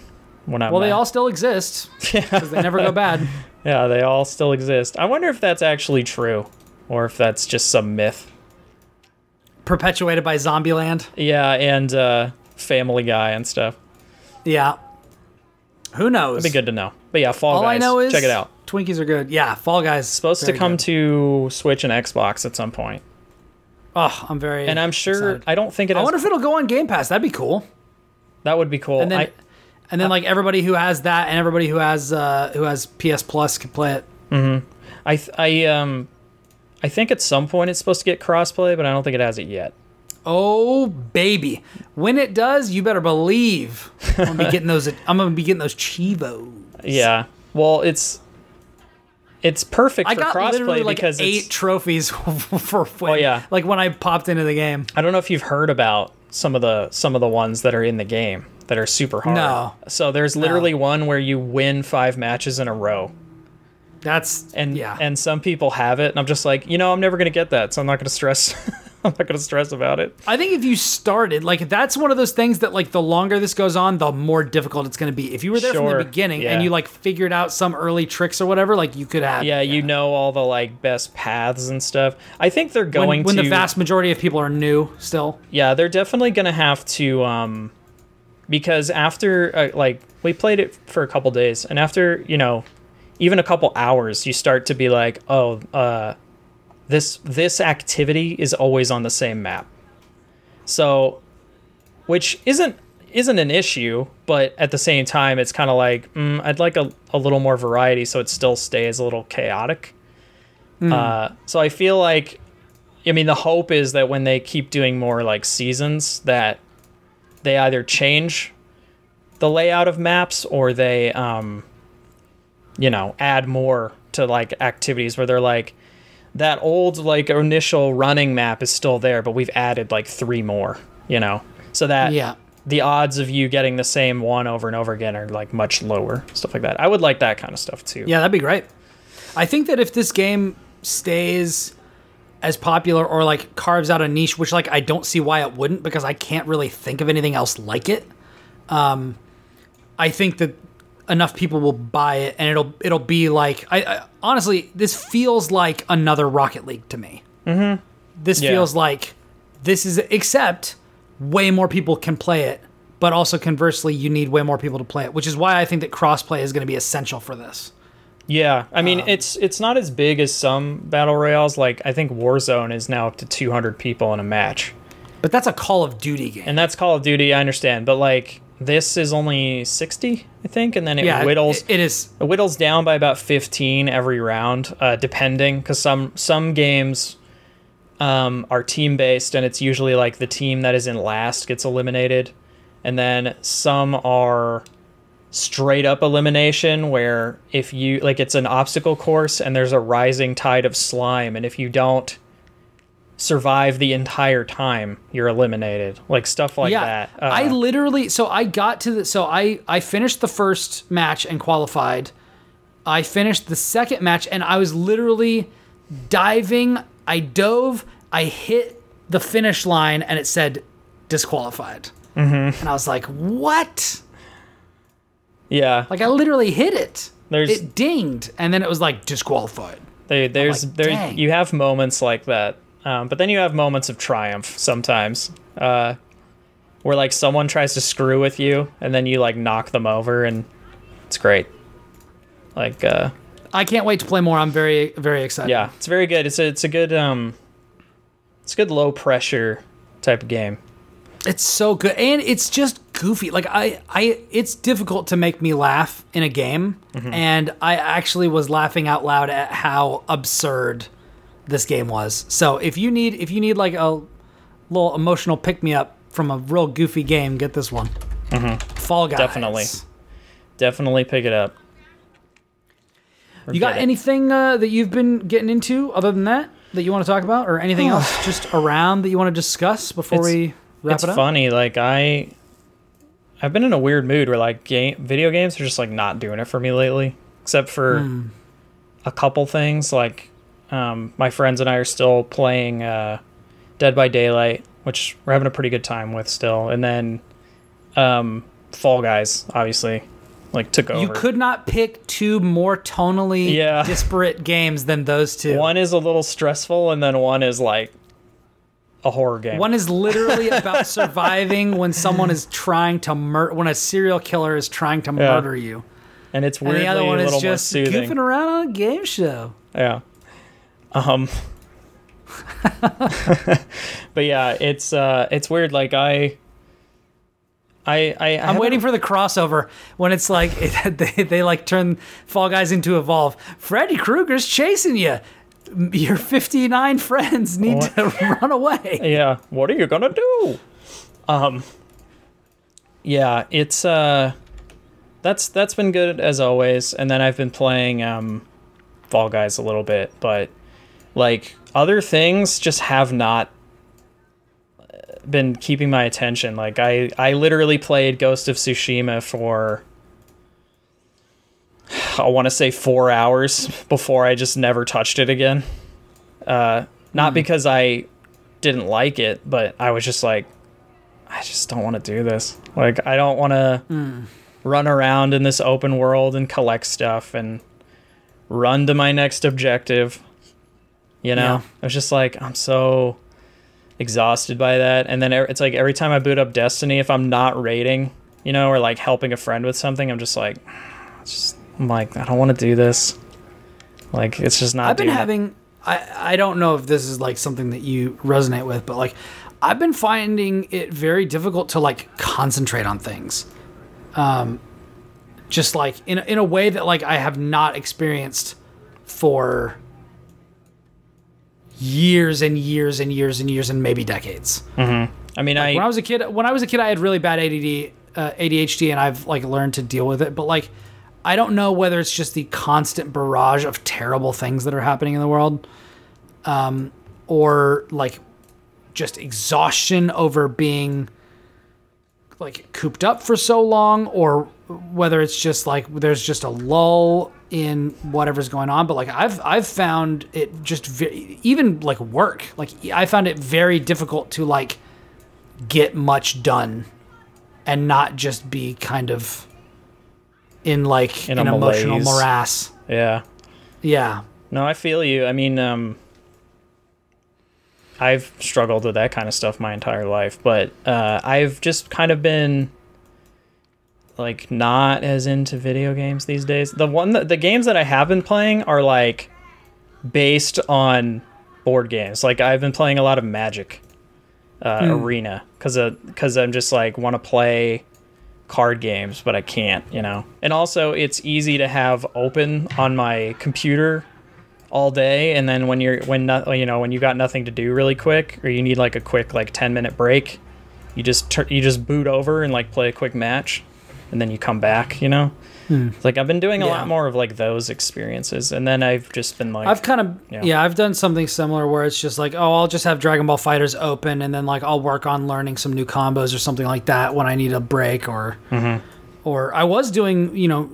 when I'm. Well, they all still exist because they never go bad. Yeah, they all still exist. I wonder if that's actually true, or if that's just some myth. Perpetuated by Zombieland. Yeah, and uh, Family Guy and stuff. Yeah. Who knows? It'd be good to know. But yeah, Fall All Guys. I know is check it out. Twinkies are good. Yeah, Fall Guys Supposed to come good. to Switch and Xbox at some point, Oh, I'm very. and I'm sure. excited. I don't think it. I Has, wonder if it'll go on Game Pass. That'd be cool. that would be cool. And then, I, and then like everybody who has that and everybody who has uh who has PS Plus can play it. Mm-hmm. I, th- I, um, I think at some point it's supposed to get crossplay, but I don't think it has it yet. Oh baby, when it does, you better believe I'm gonna be getting those. I'm gonna be getting those Chivos. Yeah. Well, it's it's perfect I for got literally crossplay like because eight it's, trophies for when, Oh, yeah. like when I popped into the game. I don't know if you've heard about some of the some of the ones that are in the game that are super hard. No. So there's literally one where you win five matches in a row, That's and yeah. and some people have it, and I'm just like, you know, I'm never gonna get that, so I'm not gonna stress. I'm not gonna stress about it. I think if you started, like, that's one of those things that, like, the longer this goes on, the more difficult it's going to be. If you were there from the beginning yeah. and you, like, figured out some early tricks or whatever, like, you could have. Yeah, you know all the like best paths and stuff. I think they're When, going when to. the vast majority of people are new still. Yeah, they're definitely gonna have to, um, because after uh, like we played it for a couple days, and after you know, even a couple hours, you start to be like, oh, uh, this this activity is always on the same map. So, which isn't isn't an issue, but at the same time, it's kind of like mm, I'd like a, a little more variety, so it still stays a little chaotic. Uh, so I feel like I mean, the hope is that when they keep doing more like seasons, that they either change the layout of maps or they, um, you know, add more to like activities where they're like, that old like initial running map is still there, but we've added like three more, you know, so that Yeah. the odds of you getting the same one over and over again are like much lower, stuff like that. I would like that kind of stuff too. Yeah, that'd be great. I think that if this game stays as popular or like carves out a niche, which like I don't see why it wouldn't because I can't really think of anything else like it. Um, I think that enough people will buy it and it'll it'll be like I, I honestly this feels like another Rocket League to me. Mm-hmm. This Yeah. feels like this is except way more people can play it, but also conversely you need way more people to play it, which is why I think that crossplay is going to be essential for this. Yeah, I mean Um, it's it's not as big as some battle royales. Like I think Warzone is now up to 200 people in a match, But that's a Call of Duty game. and that's Call of Duty. I understand, but like this is only 60, I think, and then it yeah, whittles it- it is. it whittles down by about 15 every round, uh, depending, because some some games um, are team based, and it's usually like the team that is in last gets eliminated, and then some are straight up elimination where if you like it's an obstacle course and there's a rising tide of slime and if you don't survive the entire time you're eliminated. Like stuff like yeah, that. Uh, I literally so I got to the so I I finished the first match and qualified. I finished the second match and I was literally diving. I dove. I hit the finish line and it said disqualified. Mm-hmm. And I was like, "What?" yeah. Like I literally hit it. There's- it dinged and then it was like disqualified. They, there's like, there you have moments like that, um, but then you have moments of triumph sometimes, uh, where like someone tries to screw with you, and then you like knock them over, and it's great. Like, uh, I can't wait to play more. I'm very very excited. yeah, it's very good. It's a it's a good um, it's a good low pressure type of game. It's so good, and it's just goofy. Like I, I, it's difficult to make me laugh in a game, and I actually was laughing out loud at how absurd this game was. So if you need, if you need like a little emotional pick me up from a real goofy game, get this one. Fall Guys. Definitely. Definitely pick it up. Or You got anything uh, that you've been getting into other than that that you want to talk about, or anything else just around that you want to discuss before It's- we wrap it's it up? It's funny like i i've been in a weird mood where like game video games are just like not doing it for me lately except for Hmm. a couple things like um, my friends and i are still playing uh, dead by daylight which we're having a pretty good time with still and then um, fall guys obviously like took over You could not pick two more tonally Yeah. disparate games than those two. one is a little stressful and then one is like a horror game One is literally about surviving when someone is trying to murder, when a serial killer is trying to Yeah. murder you. and it's And weirdly the other one a is just goofing around on a game show. Yeah. Um But yeah, it's uh it's weird like I I I, I I'm waiting for the crossover when it's like it, they, they like turn Fall Guys into Evolve. Freddy Krueger's chasing you. Your 59 friends need What? to run away. Yeah, what are you going to do? Um Yeah, it's uh that's that's been good as always and then I've been playing um Fall Guys a little bit, but like other things just have not uh, been keeping my attention. Like I I literally played Ghost of Tsushima for I want to say 4 hours before I just never touched it again. Uh not because I didn't like it, but I was just like I just don't want to do this. Like I don't want to run around in this open world and collect stuff and run to my next objective. You know, Yeah. I was just like, I'm so exhausted by that. And then it's like every time I boot up Destiny, if I'm not raiding, you know, or like helping a friend with something, I'm just like, it's just, I'm like, I don't want to do this. Like, it's just not. I've been it. having I I don't know if this is like something that you resonate with, but like I've been finding it very difficult to like concentrate on things. Um just like in in a way that like I have not experienced for years and years and years and years and maybe decades. I mean, I when I was a kid, when I was a kid, I had really bad ADD, uh, ADHD, and I've like learned to deal with it. But like, I don't know whether it's just the constant barrage of terrible things that are happening in the world, um, or like just exhaustion over being like cooped up for so long, or whether it's just like there's just a lull in whatever's going on. But like I've I've found it just ve- even like work, like I found it very difficult to like get much done and not just be kind of in like In an emotional malaise. morass. yeah. Yeah. No, I feel you. I mean, um, I've struggled with that kind of stuff my entire life, but uh, I've just kind of been like not as into video games these days. The one that the games that I have been playing are like based on board games. Like I've been playing a lot of Magic uh, Arena because because I'm just like want to play card games, but I can't, you know. And also, it's easy to have open on my computer all day, and then when you're when not, you know when you got nothing to do really quick, or you need like a quick like ten minute break, you just tur- you just boot over and like play a quick match. and then you come back. You know, it's like I've been doing a Yeah. lot more of like those experiences, and then I've just been like, I've kind of Yeah. yeah. I've done something similar where it's just like, oh, I'll just have Dragon Ball FighterZ open, and then like I'll work on learning some new combos or something like that when I need a break, or Mm-hmm. or I was doing you know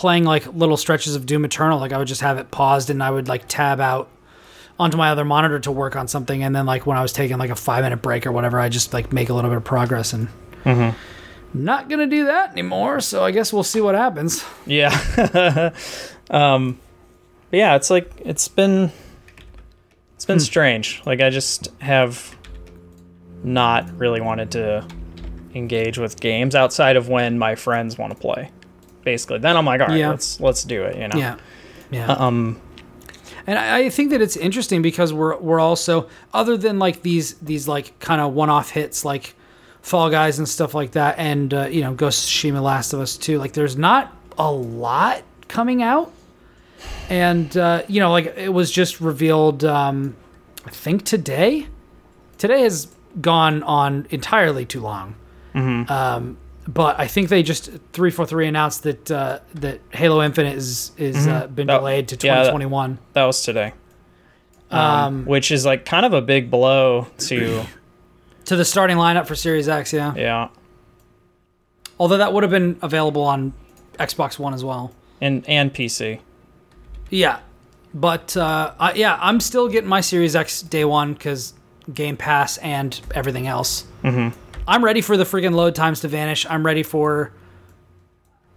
playing like little stretches of Doom Eternal, like I would just have it paused and I would like tab out onto my other monitor to work on something, and then like when I was taking like a five minute break or whatever, I just like make a little bit of progress and. Mm-hmm. Not gonna do that anymore, so I guess we'll see what happens. yeah, um, but yeah, it's like it's been it's been strange. Like I just have not really wanted to engage with games outside of when my friends want to play. Basically, then I'm like, all right, Yeah. let's let's do it. You know. Yeah, yeah. Um. And I, I think that it's interesting because we're we're also other than like these these like kind of one off hits like Fall Guys and stuff like that, and uh, you know Ghost of Tsushima, Last of Us too. Like there's not a lot coming out, and uh, you know like it was just revealed. Um, I think today. Today has gone on entirely too long. Um, but I think they just three four three announced that uh, that Halo Infinite is is uh, been That- delayed to 2021. That was today. Um, Which is like kind of a big blow to to the starting lineup for Series X, yeah. yeah, Although that would have been available on Xbox One as well. and and PC. Yeah, but uh, I, yeah, I'm still getting my Series X day one because Game Pass and everything else. Mm-hmm. I'm ready for the freaking load times to vanish. I'm ready for,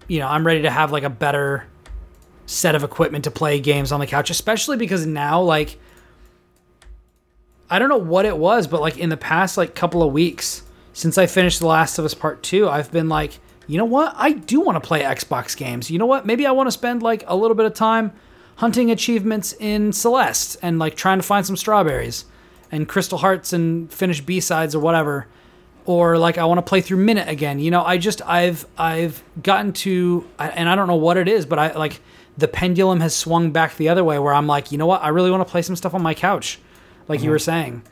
you know, I'm ready to have like a better set of equipment to play games on the couch, especially because now like. I don't know what it was, but like in the past like couple of weeks since I finished The Last of Us Part 2, I've been like, you know what? I do want to play Xbox games. You know what? Maybe I want to spend like a little bit of time hunting achievements in Celeste and like trying to find some strawberries and crystal hearts and finish B-sides or whatever. Or like I want to play through Minit again. You know, I just I've I've gotten to and I don't know what it is, but I like the pendulum has swung back the other way where I'm like, you know what? I really want to play some stuff on my couch like you mm-hmm. were saying.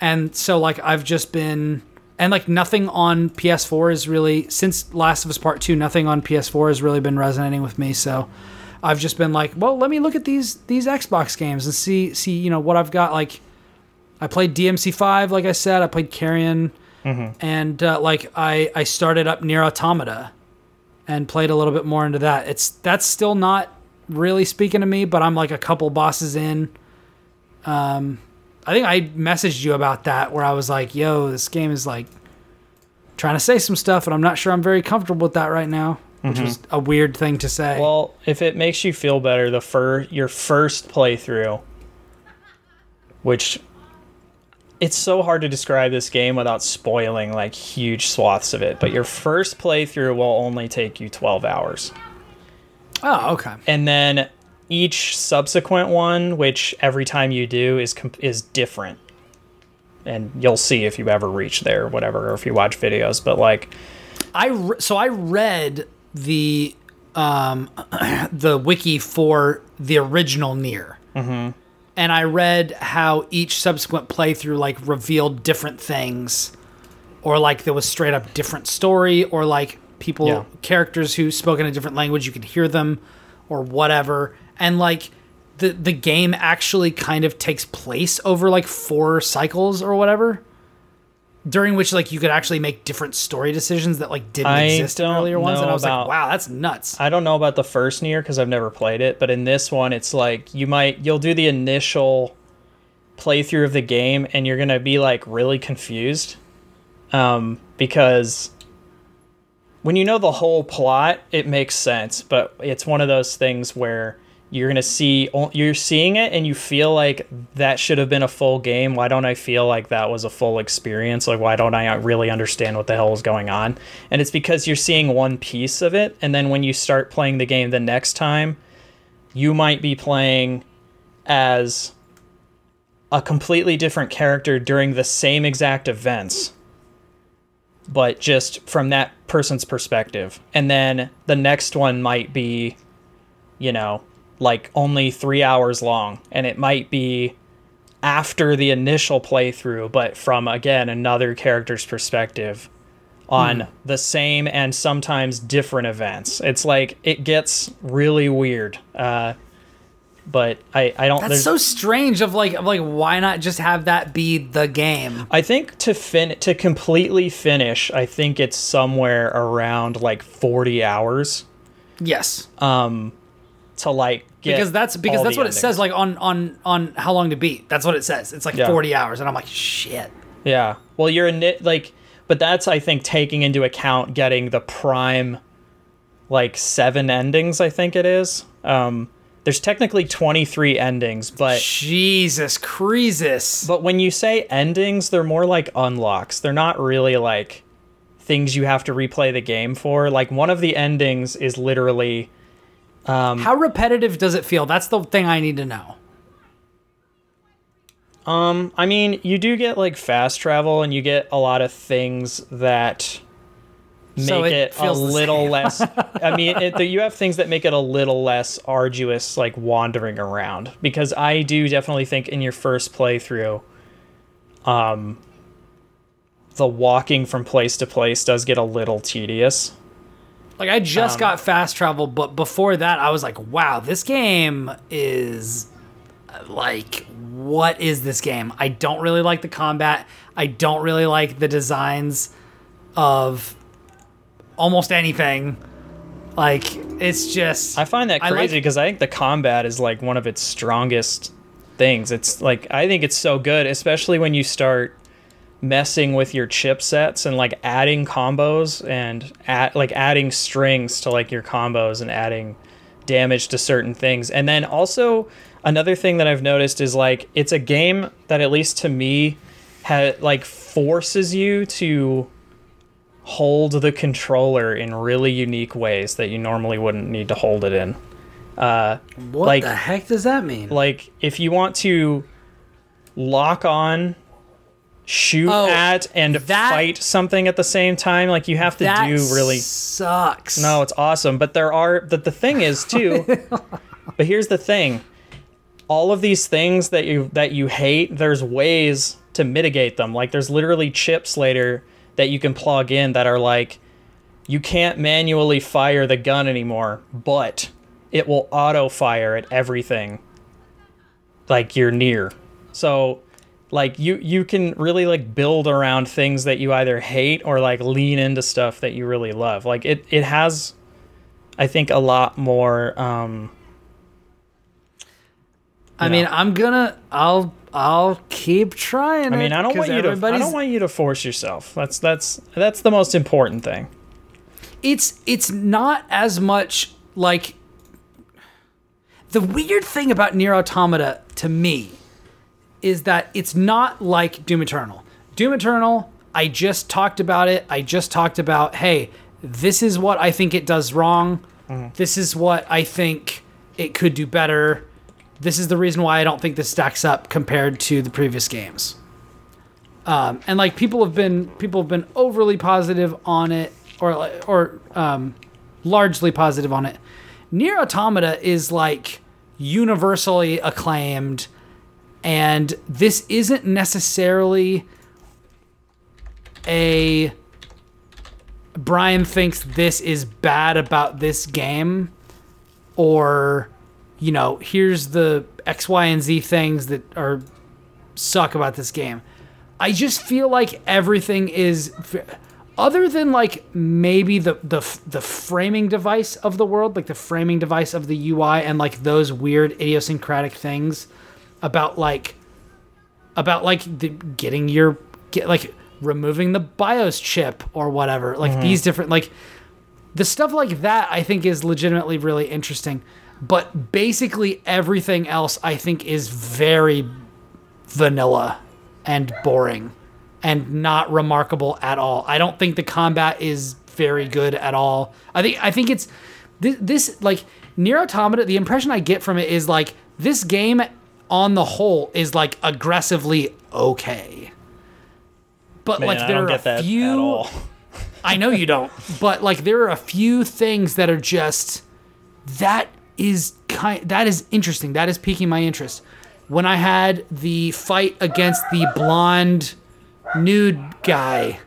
And so like I've just been and like nothing on PS4 is really since Last of Us Part 2, nothing on PS4 has really been resonating with me. So I've just been like, well, let me look at these these Xbox games and see see, you know, what I've got like I played DMC5 like I said, I played Carrion and uh, like I I started up Nier Automata and played a little bit more into that. It's that's still not really speaking to me, but I'm like a couple bosses in. Um, I think I messaged you about that where I was like, "Yo, this game is like trying to say some stuff, and I'm not sure I'm very comfortable with that right now," which was a weird thing to say. Well, if it makes you feel better, the fir- your first playthrough, which it's so hard to describe this game without spoiling like huge swaths of it, but your first playthrough will only take you 12 hours. oh, okay. And then each subsequent one, which every time you do is com- is different. And you'll see if you ever reach there or whatever or if you watch videos, but like I re- so I read the um the wiki for the original Nier. Mm-hmm. And I read how each subsequent playthrough like revealed different things, or like there was straight up different story, or like people Yeah. characters who spoke in a different language you could hear them, or whatever. And like the the game actually kind of takes place over like four cycles or whatever during which like you could actually make different story decisions that like didn't I exist in earlier ones and i was about- like wow that's nuts. I don't know about the first Nier because I've never played it, but in this one, it's like you might you'll do the initial playthrough of the game, and you're gonna be like really confused, um, because when you know the whole plot, it makes sense, but it's one of those things where you're gonna see you're seeing it and you feel like that should have been a full game. Why don't i feel like that was a full experience? Like why don't i uh, really understand what the hell is going on? And it's because you're seeing one piece of it and then when you start playing the game the next time you might be playing as a completely different character during the same exact events but just from that person's perspective. And then the next one might be you know like only three hours long and it might be after the initial playthrough but from again another character's perspective on the same and sometimes different events. It's like it gets really weird. Uh, but I, I don't. That's so strange. Of like, of like, why not just have that be the game? I think to fin to completely finish, I think it's somewhere around like forty hours Yes, to like get because that's because that's what it says. Like on on on how long to beat. That's what it says. It's like Yeah. forty hours, and I'm like, shit. Yeah. Well, you're a nit like, but that's I think taking into account getting the prime, like seven endings. I think it is. Um, there's technically 23 endings, but Jesus Creasus. but when you say endings, they're more like unlocks. They're not really like things you have to replay the game for. Like one of the endings is literally how repetitive does it feel? That's the thing I need to know. Um, I mean, you do get like fast travel, and you get a lot of things that make So it it, a little less. I mean, it, you have things that make it a little less arduous, like wandering around. Because I do definitely think in your first playthrough, um, the walking from place to place does get a little tedious. Like I just Um, got fast travel, but before that, I was like, wow, this game is like, what is this game? I don't really like the combat. I don't really like the designs of almost anything. Like it's just I find that I like- crazy because I think the combat is like one of its strongest things. It's like I think it's so good, especially when you start messing with your chipsets and like adding combos and add like adding strings to like your combos and adding damage to certain things. And then also another thing that I've noticed is like it's a game that at least to me ha- like forces you to hold the controller in really unique ways that you normally wouldn't need to hold it in. Uh, what like- the heck does that mean? Like if you want to lock on, shoot Oh, at, and that- fight something at the same time, like you have to do really sucks. no, it's awesome. But there are that the thing is too. but here's the thing: all of these things that you that you hate, there's ways to mitigate them. Like there's literally chips later that you can plug in that are like, you can't manually fire the gun anymore, but it will auto fire at everything like you're near. So like you you can really like build around things that you either hate or like lean into stuff that you really love. Like it it has I think a lot more um I mean, I'm gonna, I'll, I'll keep trying. I mean, I don't want you to I don't want you to force yourself. That's that's that's the most important thing. it's it's not as much like the weird thing about Nier Automata to me is that it's not like Doom Eternal. Doom Eternal, I just talked about it. I just talked about, hey, this is what I think it does wrong. This is what I think it could do better. This is the reason why I don't think this stacks up compared to the previous games. Um, and like people have been people have been overly positive on it, or or um, largely positive on it. Nier Automata is like universally acclaimed, and this isn't necessarily a Brian thinks this is bad about this game, or you know, here's the X, Y, and Z things that are suck about this game. I just feel like everything is, other than like maybe the the the framing device of the world, like the framing device of the UI, and like those weird idiosyncratic things about like about like the, getting your get like removing the BIOS chip or whatever, like mm-hmm. these different like the stuff like that. I think is legitimately really interesting, but basically everything else I think is very vanilla and boring and not remarkable at all. I don't think the combat is very good at all. I think I think it's this, this like Nier Automata. The impression I get from it is like this game on the whole is like aggressively okay. But Man, like there are a few. I know you don't, but like there are a few things that are just that is kind that is interesting. That is piquing my interest. When I had the fight against the blonde nude guy,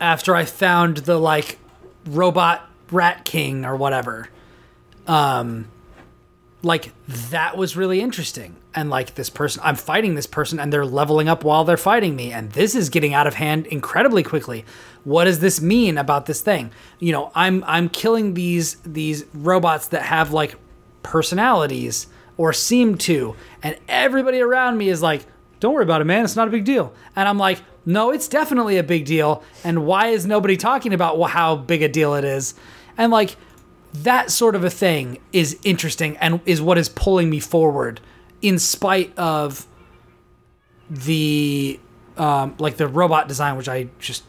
after I found the like robot rat king or whatever. Um like that was really interesting. And like this person I'm fighting this person and they're leveling up while they're fighting me and this is getting out of hand incredibly quickly. What does this mean about this thing? You know, I'm I'm killing these these robots that have like personalities or seem to and everybody around me is like don't worry about it, man. It's not a big deal. And I'm like, no, it's definitely a big deal. And why is nobody talking about how big a deal it is? And like that sort of a thing is interesting and is what is pulling me forward, in spite of the um, like the robot design, which I just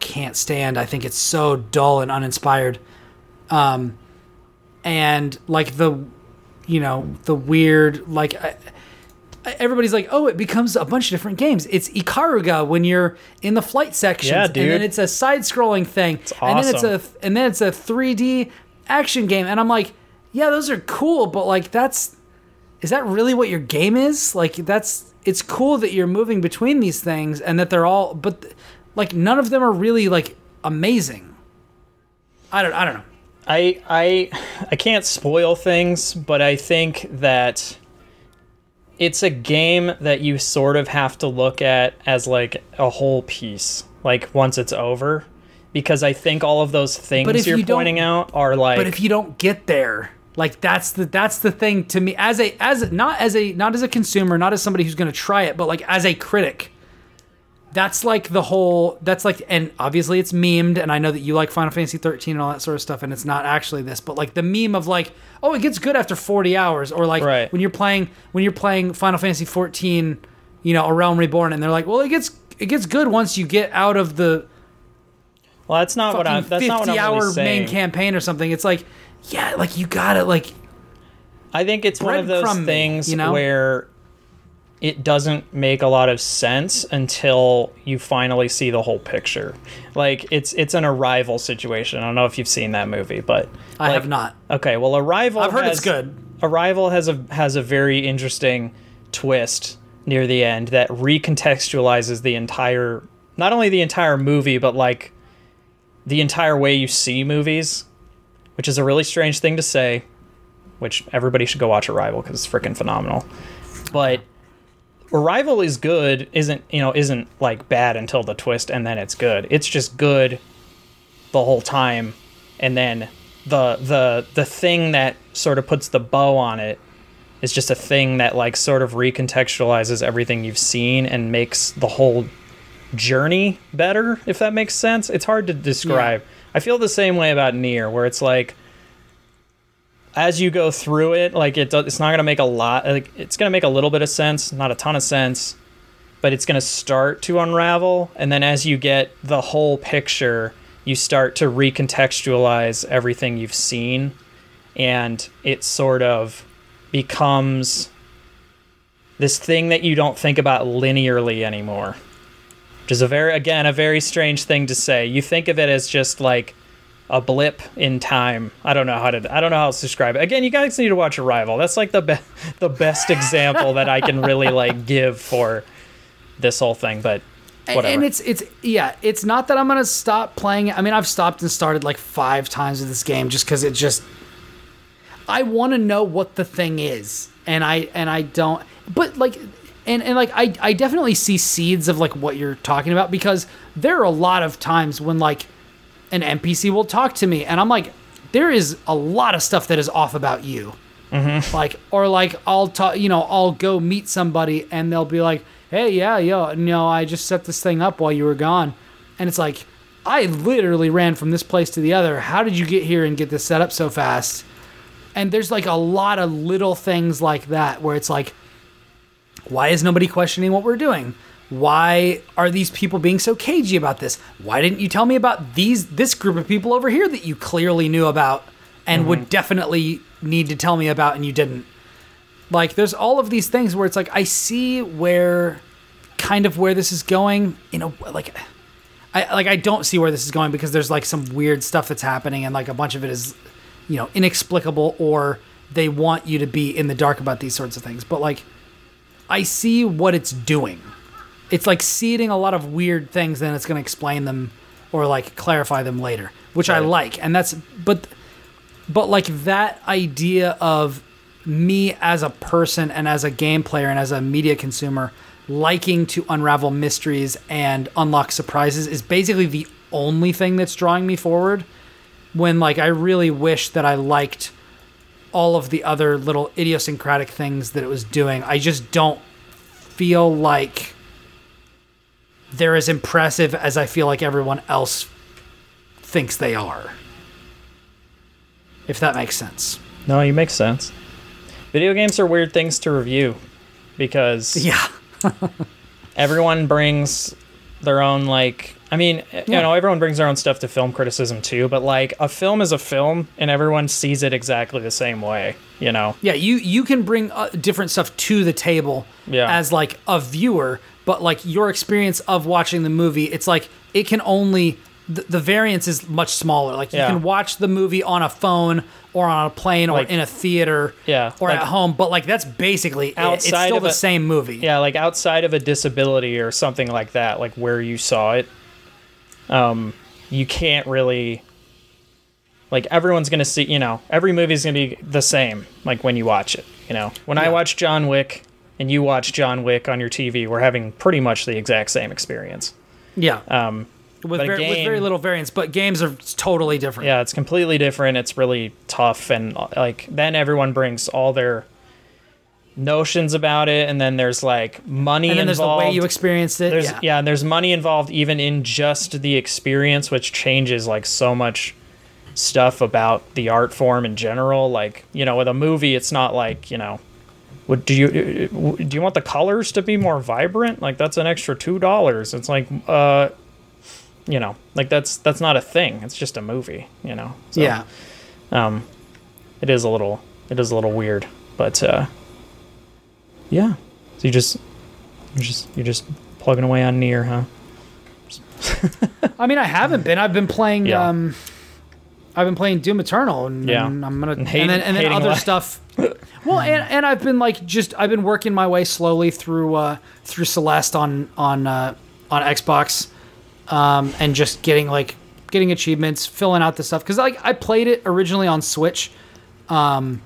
can't stand. I think it's so dull and uninspired. Um, and like the, you know, the weird like. I, everybody's like, oh, it becomes a bunch of different games. It's Ikaruga when you're in the flight section, Yeah, and then it's a side-scrolling thing, and then it's a and then it's a 3D action game, and I'm like, yeah, those are cool, but like that's is that really what your game is? Like that's it's cool that you're moving between these things and that they're all, but like none of them are really like amazing. I don't I don't know. I I I can't spoil things, but I think that it's a game that you sort of have to look at as like a whole piece, like once it's over, because I think all of those things you're you pointing out are like But if you don't get there, like that's the that's the thing to me as a as not as a not as a consumer, not as somebody who's going to try it, but like as a critic. That's like the whole that's like and obviously it's memed and I know that you like Final Fantasy 13 and all that sort of stuff and it's not actually this, but like the meme of like oh it gets good after 40 hours or like Right. when you're playing when you're playing Final Fantasy 14, you know, A Realm Reborn and they're like, "Well, it gets it gets good once you get out of the well, that's not what I'm. That's 50 not what I'm hour really saying. main campaign or something." It's like yeah, like you got to like I think it's one of those me, things you know? where it doesn't make a lot of sense until you finally see the whole picture. Like it's it's an arrival situation. I don't know if you've seen that movie, but I like- have not. Okay, well, Arrival. I've heard has, it's good. Arrival has a has a very interesting twist near the end that recontextualizes the entire, not only the entire movie, but like the entire way you see movies, which is a really strange thing to say. Which everybody should go watch Arrival because it's freaking phenomenal. But Arrival is good, isn't you know isn't like bad until the twist and then it's good. It's just good the whole time and then the the the thing that sort of puts the bow on it is just a thing that like sort of recontextualizes everything you've seen and makes the whole journey better if that makes sense. It's hard to describe. I feel the same way about Nier where it's like as you go through it like it does, it's not going to make a lot like it's going to make a little bit of sense not a ton of sense but it's going to start to unravel. And then as you get the whole picture you start to recontextualize everything you've seen and it sort of becomes this thing that you don't think about linearly anymore which is a very again a very strange thing to say you think of it as just like a blip in time i don't know how to i don't know how to describe it again you guys need to watch arrival that's like the be- the best example that i can really like give for this whole thing but whatever And it's it's yeah, it's not that I'm gonna stop playing it. I mean, I've stopped and started like five times with this game just because it just. I want to know what the thing is, and I and I don't. But like, and and like I I definitely see seeds of like what you're talking about because there are a lot of times when like an NPC will talk to me, and I'm like, there is a lot of stuff that is off about you. Mm-hmm. like or like I'll talk you know I'll go meet somebody and they'll be like hey yeah yo no I just set this thing up while you were gone. And it's like I literally ran from this place to the other. How did you get here and get this set up so fast? And there's like a lot of little things like that where it's like why is nobody questioning what we're doing? Why are these people being so cagey about this? Why didn't you tell me about these this group of people over here that you clearly knew about and would mm-hmm. definitely need to tell me about and you didn't? Like there's all of these things where it's like i see where kind of where this is going you know like i like i don't see where this is going because there's like some weird stuff that's happening and like a bunch of it is you know inexplicable or they want you to be in the dark about these sorts of things. But like i see what it's doing it's like seeding a lot of weird things and it's going to explain them or like clarify them later, which I like. And that's but but like that idea of me as a person and as a game player and as a media consumer liking to unravel mysteries and unlock surprises is basically the only thing that's drawing me forward when like I really wish that I liked all of the other little idiosyncratic things that it was doing. I just don't feel like they're as impressive as I feel like everyone else thinks they are. If that makes sense. No, you make sense. Video games are weird things to review because Yeah. everyone brings their own like I mean, you know, everyone brings their own stuff to film criticism too, but like a film is a film and everyone sees it exactly the same way, you know. Yeah, you you can bring uh, different stuff to the table Yeah. as like a viewer, but like your experience of watching the movie, it's like it can only the, the variance is much smaller. Like you Yeah. can watch the movie on a phone or on a plane or Like- in a theater Yeah, or like- at home, but like that's basically it. it's Outside still the a- same movie. Yeah, like outside of a disability or something like that, like where you saw it, um, you can't really like everyone's gonna see. You know, every movie's gonna be the same. Like when you watch it, you know, when I watch John Wick and you watch John Wick on your TV, we're having pretty much the exact same experience. Yeah. Um, with, very, with very little variance, but games are totally different. yeah, it's completely different. It's really tough, and uh, like then everyone brings all their notions about it, and then there's like money And then there's the way you experienced it. There's yeah. yeah. and there's money involved even in just the experience, which changes like so much stuff about the art form in general. Like you know, with a movie, it's not like you know, would do you do you want the colors to be more vibrant? Like that's an extra two dollars. It's like uh, you know, like that's that's not a thing. It's just a movie. You know. So, yeah. Um, it is a little it is a little weird, but uh, yeah. So you just you're just you're just plugging away on Nier, huh? I mean, I haven't been. I've been playing. Yeah. Um, I've been playing Doom Eternal, and, Yeah. and I'm gonna and, hating- then and then other life. stuff. well, and, and I've been like just I've been working my way slowly through uh, through Celeste on on uh, on Xbox, um, and just getting like getting achievements, filling out the stuff because like I played it originally on Switch, um,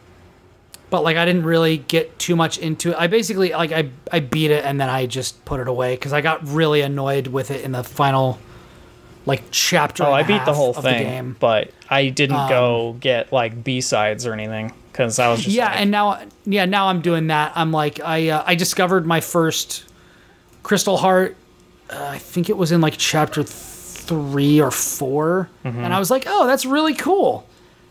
but like I didn't really get too much into it. I basically like I I beat it and then I just put it away because I got really annoyed with it in the final like chapter. Oh, I beat the whole thing, The game. but I didn't go get like B sides or anything because I was just yeah, like, and now yeah now I'm doing that. I'm like I uh, I discovered my first Crystal Heart. Uh, I think it was in like chapter three or 4 Mm-hmm. and I was like, oh, that's really cool.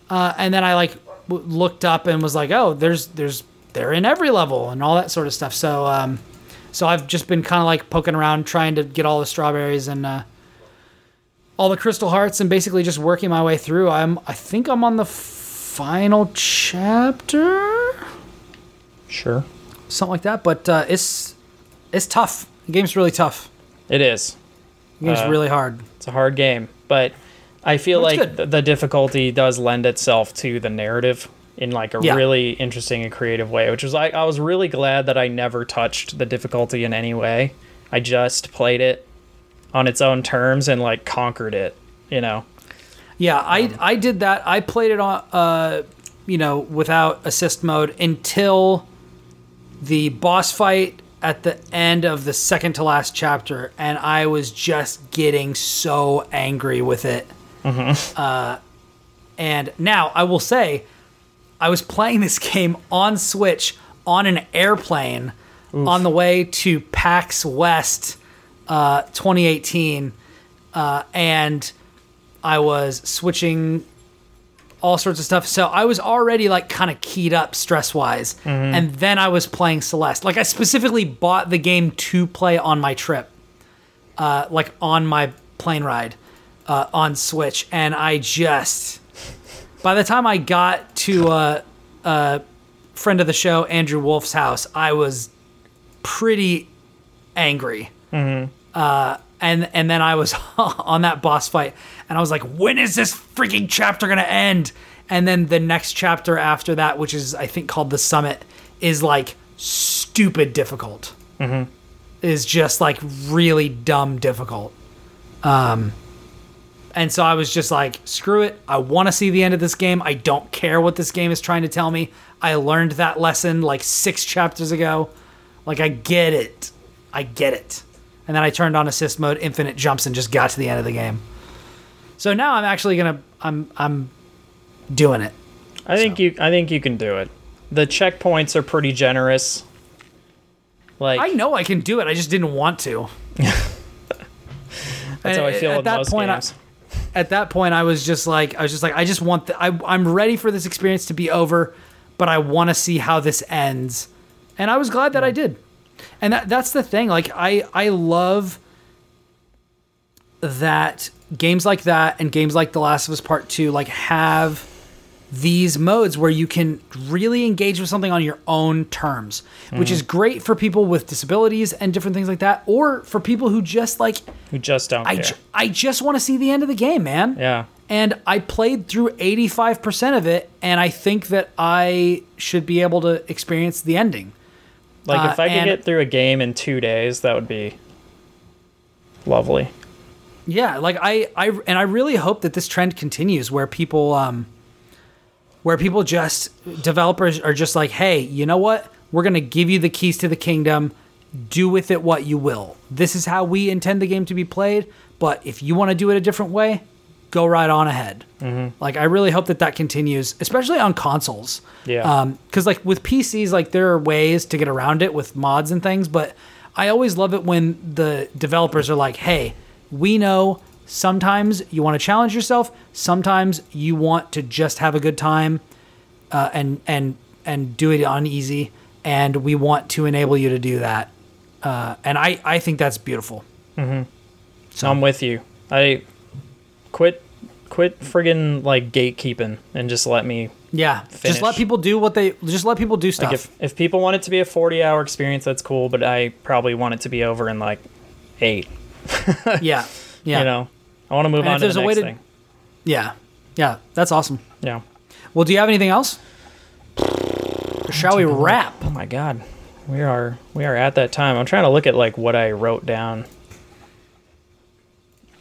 Uh, and then I like w- looked up and was like, oh, there's there's they're in every level and all that sort of stuff. So um, so I've just been kind of like poking around trying to get all the strawberries and uh, all the crystal hearts and basically just working my way through. I'm I think I'm on the final chapter, sure, something like that. But uh, it's it's tough. The game's really tough. it is. The game's Uh, really hard. It's a hard game, but I feel That's like th- the difficulty does lend itself to the narrative in like a Yeah. really interesting and creative way, which was like I was really glad that I never touched the difficulty in any way. I just played it on its own terms and like conquered it, you know. Yeah, I Um, I did that. I played it on uh you know without assist mode until the boss fight at the end of the second to last chapter, and I was just getting so angry with it. Uh, and now I will say, I was playing this game on Switch on an airplane on the way to PAX West uh, 2018, uh, and I was switching all sorts of stuff. So I was already like kind of keyed up stress wise. And then I was playing Celeste. Like I specifically bought the game to play on my trip, uh, like on my plane ride uh, on Switch. And I just, by the time I got to a, a friend of the show, Andrew Wolf's house, I was pretty angry and and then I was on that boss fight, and I was like, when is this freaking chapter gonna end? And then the next chapter after that, which is I think called the summit, is like stupid difficult. Mm-hmm. Mm-hmm. Is just like really dumb difficult. Um, and then I was on that boss fight, and I was like, when is this freaking chapter gonna end? And then the next chapter after that, which is I think called the summit, is like stupid difficult. Is just like really dumb difficult. Is just like. And so I was just like, screw it. I want to see the end of this game. I don't care what this game is trying to tell me. I learned that lesson like six chapters ago. Like, I get it. I get it. And then I turned on assist mode, infinite jumps, and just got to the end of the game. So now I'm actually gonna, I'm, I'm doing it. I think So. you I think you can do it. The checkpoints are pretty generous. Like I know I can do it. I just didn't want to. that's how I feel at with that most point, I-. at that point I was just like I was just like I just want the, I I'm ready for this experience to be over, but I want to see how this ends. And I was glad that I did. And that that's the thing like I I love that games like that and games like The Last of Us Part 2 like have these modes where you can really engage with something on your own terms, which is great for people with disabilities and different things like that or for people who just like who just don't I, ju- I just want to see the end of the game, man. yeah. And I played through 85% of it, and I think that I should be able to experience the ending. Like Uh, if I could and- get through a game in 2 days, that would be lovely. Yeah, like I, I and I really hope that this trend continues where people um where people just developers are just like, "Hey, you know what? We're going to give you the keys to the kingdom. Do with it what you will. This is how we intend the game to be played, but if you want to do it a different way, go right on ahead." Like I really hope that that continues, especially on consoles. Yeah. Um, because like with PCs, like there are ways to get around it with mods and things, but I always love it when the developers are like, "Hey, we know sometimes you want to challenge yourself, sometimes you want to just have a good time, uh, and and and do it on easy, and we want to enable you to do that." Uh, and I I think that's beautiful. So I'm with you. I quit quit friggin' like gatekeeping and just let me Yeah, just let people do what they just let people do stuff. like if if people want it to be a 40 hour experience that's cool, but I probably want it to be over in like 8, yeah, yeah, you know. I want to move And on to there's the next to- thing. yeah, yeah. That's awesome. Yeah. Well, do you have anything else? Or shall we wrap? Oh my god. We are we are at that time. I'm trying to look at like what I wrote down.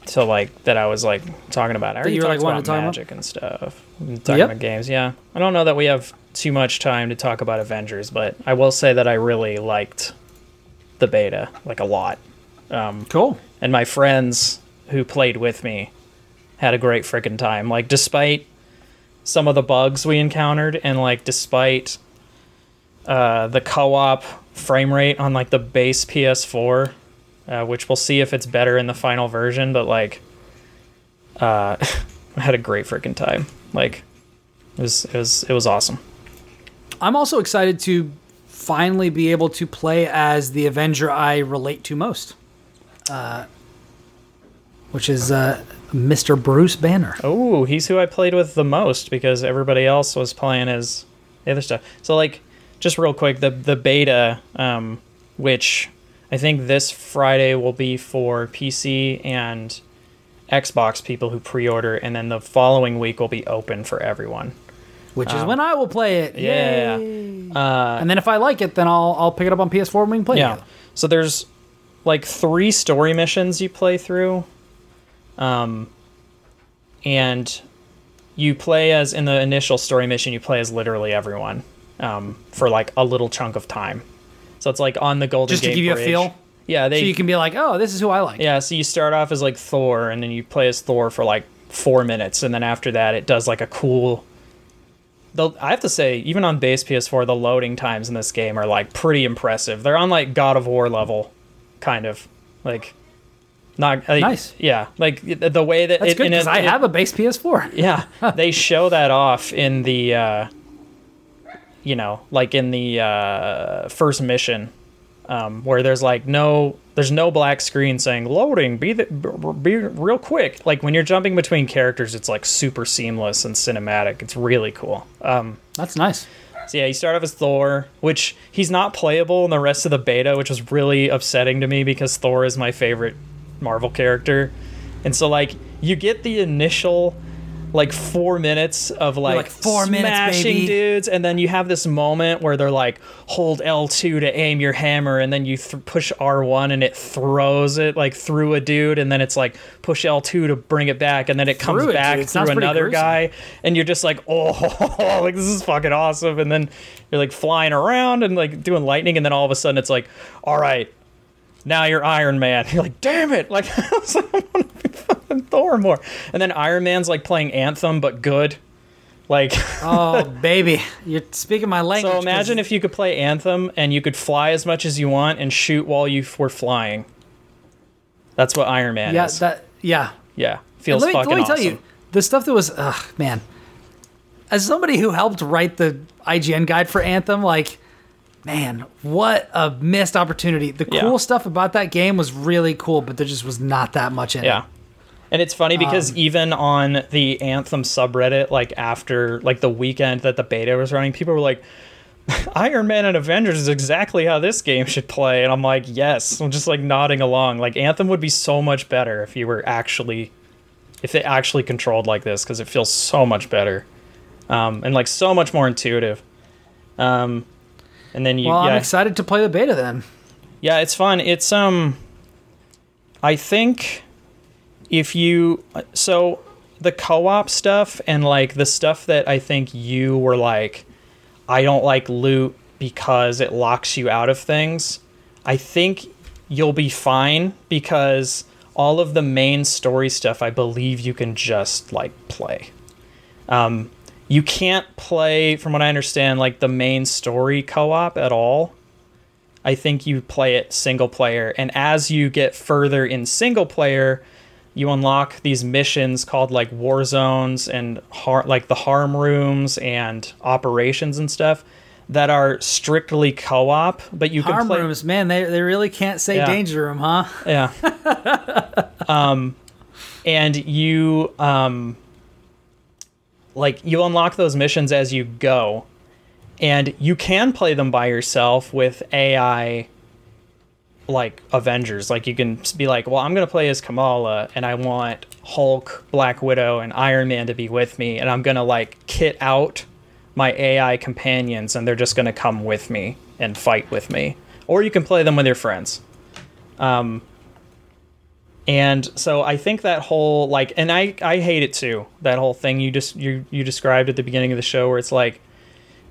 So like that I was like talking about. I already you were, talked like, about talk about? magic and stuff. and Talking Yep. about games, yeah. I don't know that we have too much time to talk about Avengers, but I will say that I really liked the beta like a lot. Um, cool. And my friends who played with me had a great freaking time. Like despite some of the bugs we encountered and like despite uh, the co-op frame rate on like the base PS4, uh, which we'll see if it's better in the final version, but like uh, I had a great freaking time. Like it was it was it was awesome. I'm also excited to finally be able to play as the Avenger I relate to most, uh, which is uh, Mr. Bruce Banner. Oh, he's who I played with the most because everybody else was playing as the other stuff. So like, just real quick, the the beta, um, which I think this Friday will be for PC and Xbox people who pre-order, and then the following week will be open for everyone. Which is when I will play it. Um, Yeah. Uh, and then if I like it, then I'll I'll pick it up on PS4 and we can play yeah. it. Yeah. So there's like three story missions you play through. Um and you play as in the initial story mission you play as literally everyone um for like a little chunk of time. So it's like on the Golden Just to Gate give you a feel? Yeah, they So you can be like, oh, this is who I like. yeah, so you start off as like Thor, and then you play as Thor for like four minutes, and then after that, it does like a cool. The, I have to say, even on base PS4, the loading times in this game are like pretty impressive. They're on like God of War level, kind of like. Not like, Nice. yeah. Like the, the way that That's it, good because I it- have a base PS4. yeah they show that off in the uh you know like in the uh first mission um where there's like no there's no black screen saying loading be the, be real quick like when you're jumping between characters it's like super seamless and cinematic it's really cool um That's nice. so yeah, you start off as Thor, which he's not playable in the rest of the beta, which was really upsetting to me because Thor is my favorite Marvel character. And so like you get the initial like four minutes of like, like, "Four minutes, smashing baby." dudes, and then you have this moment where they're like, hold L two to aim your hammer, and then you th- push R one and it throws it like through a dude, and then it's like push L two to bring it back, and then it comes Through back. It through another guy, and you're just like, oh, like this is fucking awesome, and then you're like flying around and like doing lightning, and then all of a sudden it's like, all right, now you're Iron Man. You're like, damn it! Like I was like, I want to be fucking Thor more. And then Iron Man's like playing Anthem, but good. Like, Oh, baby, you're speaking my language. so imagine 'cause- if you could play Anthem and you could fly as much as you want and shoot while you f- were flying. That's what Iron Man yeah, is. that yeah. yeah, feels let me, fucking let me awesome. tell you, the stuff that was, ugh, man. As somebody who helped write the IGN guide for Anthem, like, man, what a missed opportunity. The Yeah. cool stuff about that game was really cool, but there just was not that much in Yeah. it. And it's funny Um, because even on the Anthem subreddit, like after like the weekend that the beta was running, people were like, Iron Man and Avengers is exactly how this game should play. And I'm like, yes. I'm just like nodding along. Like Anthem would be so much better if you were actually if it actually controlled like this, because it feels so much better. Um, and like so much more intuitive. Um and then you Well, yeah, I'm excited to play the beta then. yeah, it's fun. It's um I think if you so the co-op stuff and like the stuff that I think you were like I don't like loot because it locks you out of things. I think you'll be fine because all of the main story stuff I believe you can just like play. Um you can't play from what I understand like the main story co-op at all. I think you play it single player, and as you get further in single player, you unlock these missions called like war zones and har- like the harm rooms and operations and stuff that are strictly co-op. But you can Harm play rooms, man, they, they really can't say Yeah. danger room, huh? yeah. um, and you um, like you unlock those missions as you go, and you can play them by yourself with AI. Like Avengers, like you can be like, well, I'm gonna play as Kamala, and I want Hulk, Black Widow, and Iron Man to be with me, and I'm gonna like kit out my AI companions, and they're just gonna come with me and fight with me. Or you can play them with your friends. Um, and so I think that whole like, and I I hate it too. That whole thing you just you you described at the beginning of the show, where it's like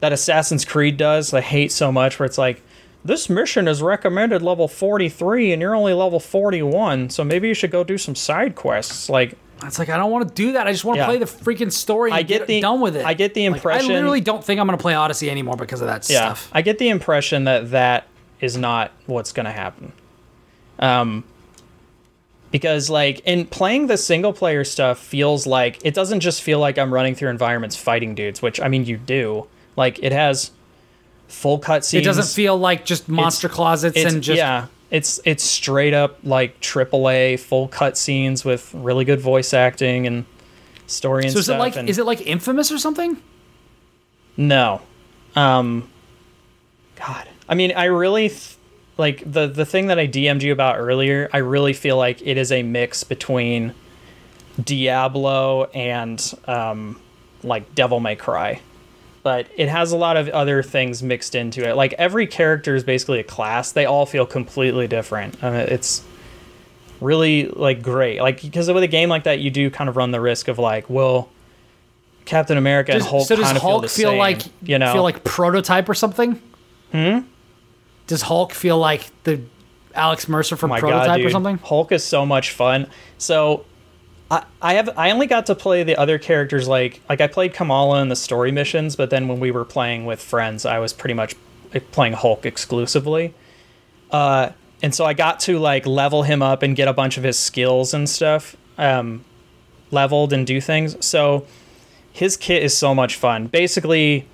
that Assassin's Creed does. I hate so much where it's like. This mission is recommended level 43 and you're only level 41, so maybe you should go do some side quests. Like, It's like I don't want to do that. I just want to Yeah. play the freaking story. And I get get the- done with it. I get the Like, impression- I literally don't think I'm going to play Odyssey anymore because of that yeah, stuff. I get the impression that that is not what's going to happen. Um, because like in playing the single player stuff feels like it doesn't just feel like I'm running through environments fighting dudes, which I mean you do. Like it has full cutscenes. It doesn't feel like just monster closets it's, and just yeah. It's it's straight up like AAA full cutscenes with really good voice acting and story and So is stuff. it like and- is it like Infamous or something? No. Um God. I mean, I really th- like the the thing that I DM'd you about earlier, I really feel like it is a mix between Diablo and um like Devil May Cry. But it has a lot of other things mixed into it. Like every character is basically a class. They all feel completely different. I mean, it's really like great. Like because with a game like that, you do kind of run the risk of like, well, Captain America and Does- Hulk so does kind of Hulk feel, feel same, like you know feel like prototype or something? Hmm. Does Hulk feel like the Alex Mercer from my Prototype god, or something? Hulk is so much fun. So I, I have I only got to play the other characters like like I played Kamala in the story missions, but then when we were playing with friends, I was pretty much playing Hulk exclusively. Uh, and so I got to like level him up and get a bunch of his skills and stuff um, leveled and do things. So his kit is so much fun. Basically,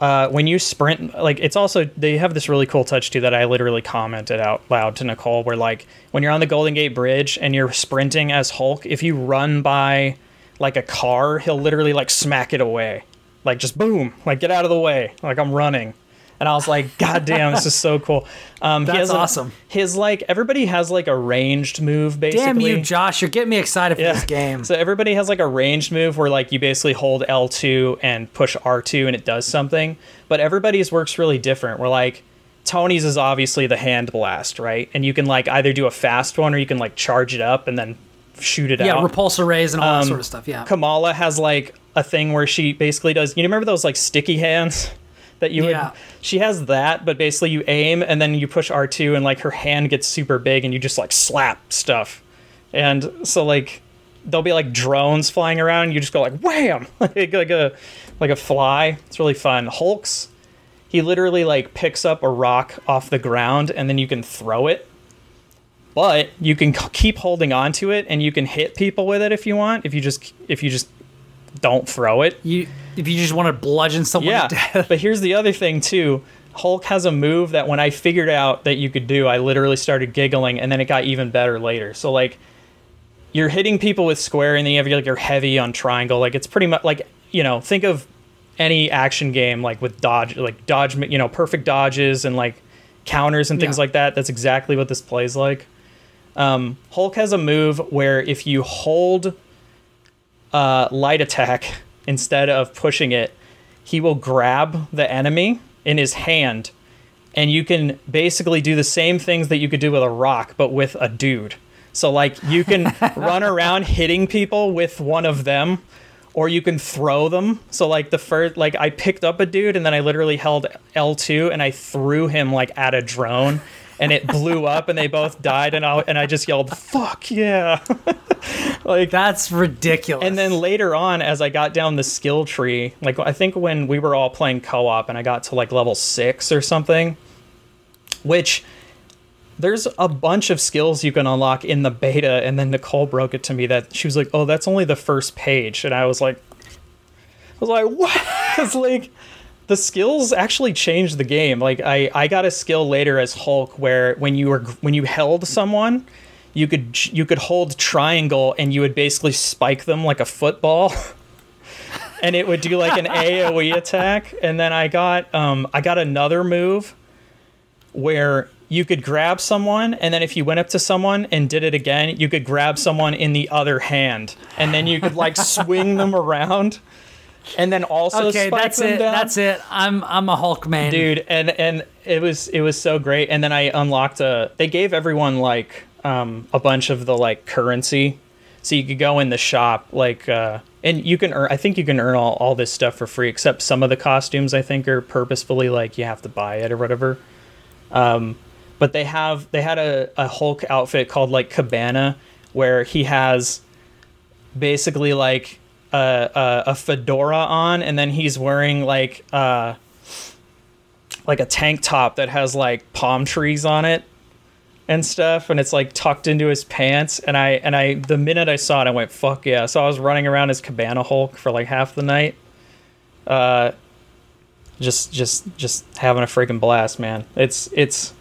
uh, when you sprint, like it's also they have this really cool touch too that I literally commented out loud to Nicole, where like when you're on the Golden Gate Bridge and you're sprinting as Hulk, if you run by like a car, he'll literally like smack it away, like just boom, like get out of the way, like I'm running. And I was like, God damn, this is so cool. Um, he That's awesome. his like everybody has like a ranged move basically. Damn you, Josh! You're getting me excited for Yeah. this game. So everybody has like a ranged move where like you basically hold L2 and push R2 and it does something. But everybody's works really different. We're like Tony's is obviously the hand blast, right? And you can like either do a fast one or you can like charge it up and then shoot it yeah, out. Yeah, repulsor rays and all that Um, sort of stuff. Yeah. Kamala has like a thing where she basically does. You remember those like sticky hands that you Yeah. would? She has that, but basically you aim and then you push R two and like her hand gets super big and you just like slap stuff, and so like there'll be like drones flying around. And you just go like wham, like like a like a fly. It's really fun. Hulk's he literally like picks up a rock off the ground and then you can throw it but you can keep holding on to it and you can hit people with it if you want if you just if you just don't throw it. You, if you just want to bludgeon someone yeah to death. but here's the other thing too. Hulk has a move that when i figured out that you could do i literally started giggling and then it got even better later. So like you're hitting people with square and then you have your, like your heavy on triangle. Like it's pretty much like you know think of any action game like with dodge like dodge you know perfect dodges and like counters and things Yeah. like that. That's exactly what this plays like. Um, hulk has a move where if you hold uh, light attack instead of pushing it he will grab the enemy in his hand. And you can basically do the same things that you could do with a rock but with a dude. So like you can run around hitting people with one of them or you can throw them. So like the first like i picked up a dude and then i literally held l2 and i threw him like at a drone and it blew up and they both died and i, and I just yelled fuck yeah like That's ridiculous. and then later on, as I got down the skill tree, like I think when we were all playing co op and I got to like level six or something, which there's a bunch of skills you can unlock in the beta. And then Nicole broke it to me that she was like, oh, that's only the first page. And I was like, I was like, what? Because like the skills actually changed the game. Like I, I got a skill later as Hulk where when you were when you held someone, you could you could hold triangle and you would basically spike them like a football. and it would do like an AoE attack. And then I got um I got another move where you could grab someone and then if you went up to someone and did it again, you could grab someone in the other hand and then you could like swing them around and then also okay, that's it. down. That's it. I'm I'm a Hulk man, dude and and it was it was so great and then i unlocked a they gave everyone like um a bunch of the like currency so you could go in the shop like uh and you can earn i think you can earn all, all this stuff for free except some of the costumes i think are purposefully like you have to buy it or whatever um but they have they had a, a hulk outfit called like cabana where he has basically like a, a, fedora on and then he's wearing like uh like a tank top that has like palm trees on it and stuff and it's like tucked into his pants and i and i the minute i saw it i went fuck yeah. So i was running around as cabana hulk for like half the night. Uh just just just having a freaking blast man. It's it's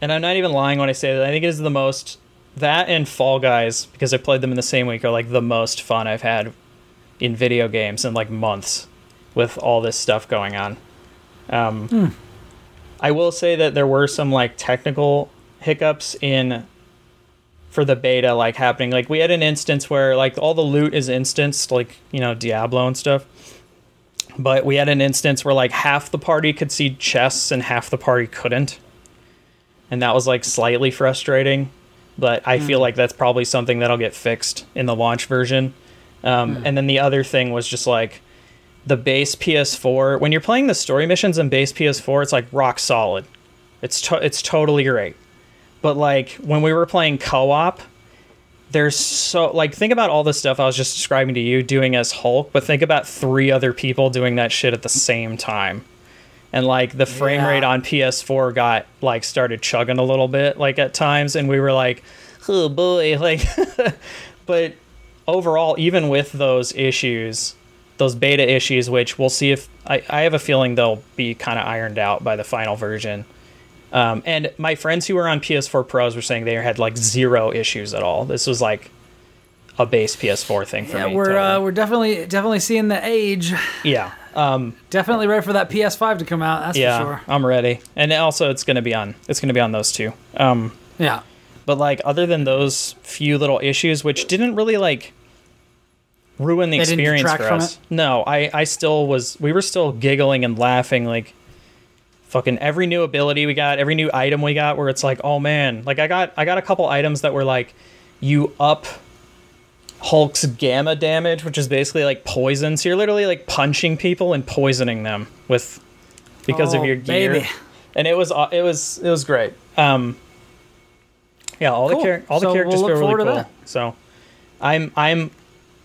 and i'm not even lying when i say that. I think it is the most that and fall guys because i played them in the same week are like the most fun i've had in video games in like months with all this stuff going on um, I will say that there were some like technical hiccups in for the beta like happening. Like we had an instance where like all the loot is instanced, like you know Diablo and stuff. But we had an instance where like half the party could see chests and half the party couldn't, and that was like slightly frustrating. But I feel like that's probably something that'll get fixed in the launch version. Um, And then the other thing was just like the base PS4. When you're playing the story missions in base PS4, it's like rock solid. It's to- it's totally great. But like when we were playing co-op, there's so like think about all the stuff I was just describing to you doing as Hulk, but think about three other people doing that shit at the same time. And like the frame Yeah. rate on PS4 got like started chugging a little bit like at times and we were like, "Oh boy." Like but overall even with those issues, those beta issues, which we'll see if I, I have a feeling they'll be kind of ironed out by the final version. Um, and my friends who were on PS4 Pros were saying they had like zero issues at all. This was like a base PS4 thing for Yeah, me. we're totally. uh, we're definitely definitely seeing the age. yeah. Definitely ready for that PS5 to come out. That's yeah, for sure. I'm ready. And also, it's gonna be on. It's gonna be on those two. Um, Yeah. but like, other than those few little issues, which didn't really like ruin the They experience for us. No, I I still was. We were still giggling and laughing like. Fucking every new ability we got, every new item we got, where it's like, oh man, like I got I got a couple items that were like, you up Hulk's gamma damage, which is basically like poison. So you're literally like punching people and poisoning them with because Oh, of your gear. baby. And it was aw- it was it was great. Um, yeah, all Cool. the char- all the So characters we'll feel really cool. So I'm I'm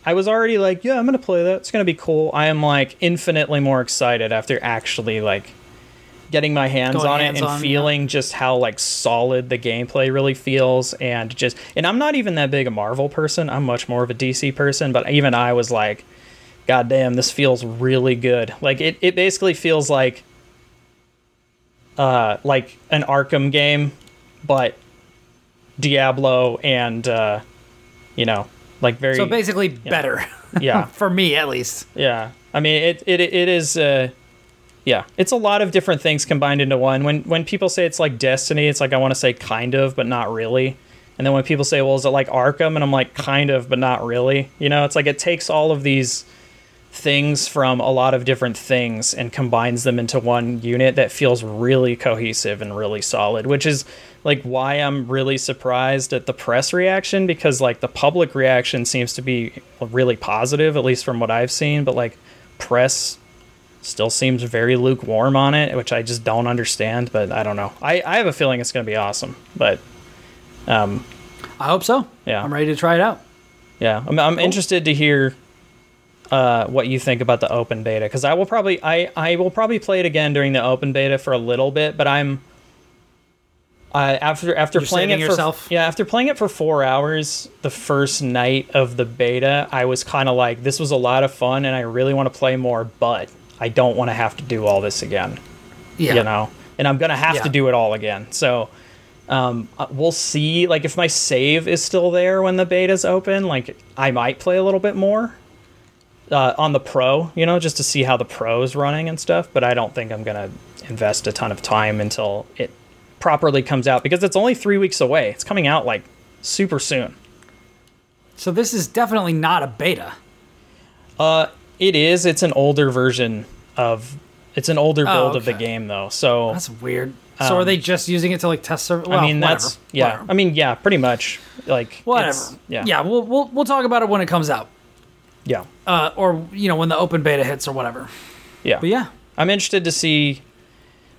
I was already like, yeah, I'm gonna play that. It's gonna be cool. I am like infinitely more excited after actually like getting my hands Going on it and yeah. feeling just how like solid the gameplay really feels and just and I'm not even that big a Marvel person. I'm much more of a DC person, but even I was like, God damn, this feels really good. Like it, it basically feels like uh like an Arkham game, but Diablo and uh you know, like very So basically, better. yeah. for me, at least. Yeah, I mean it. It, it is. Uh, yeah, it's a lot of different things combined into one. When when people say it's like Destiny, it's like I want to say kind of, but not really. And then when people say, "Well, is it like Arkham?" and I'm like, kind of, but not really. You know, it's like it takes all of these things from a lot of different things and combines them into one unit that feels really cohesive and really solid, which is like why I'm really surprised at the press reaction because like the public reaction seems to be really positive at least from what I've seen, but like press still seems very lukewarm on it, which I just don't understand, but I don't know. I I have a feeling it's going to be awesome, but um I hope so. Yeah. I'm ready to try it out. yeah, I'm, I'm interested to hear uh, what you think about the open beta because I will probably I I will probably play it again during the open beta for a little bit, but I'm uh, after after You're playing it for yourself? yeah after playing it for four hours the first night of the beta, I was kind of like this was a lot of fun and I really want to play more, but I don't want to have to do all this again Yeah. you know and i'm gonna have Yeah. to do it all again so um, uh, we'll see like if my save is still there when the beta's open like i might play a little bit more uh, on the pro you know just to see how the pro is running and stuff but i don't think i'm gonna invest a ton of time until it properly comes out because it's only three weeks away it's coming out like super soon So this is definitely not a beta. Uh, it is. It's an older version of. It's an older Oh, build of the game, though. So That's weird. So are Um, they just using it to like test server? Well, I mean, whatever. that's yeah. Whatever. I mean, yeah, pretty much. Like Whatever. Yeah, Yeah. We'll we'll we'll talk about it when it comes out, yeah, uh, or you know when the open beta hits or whatever. yeah. But yeah, I'm interested to see.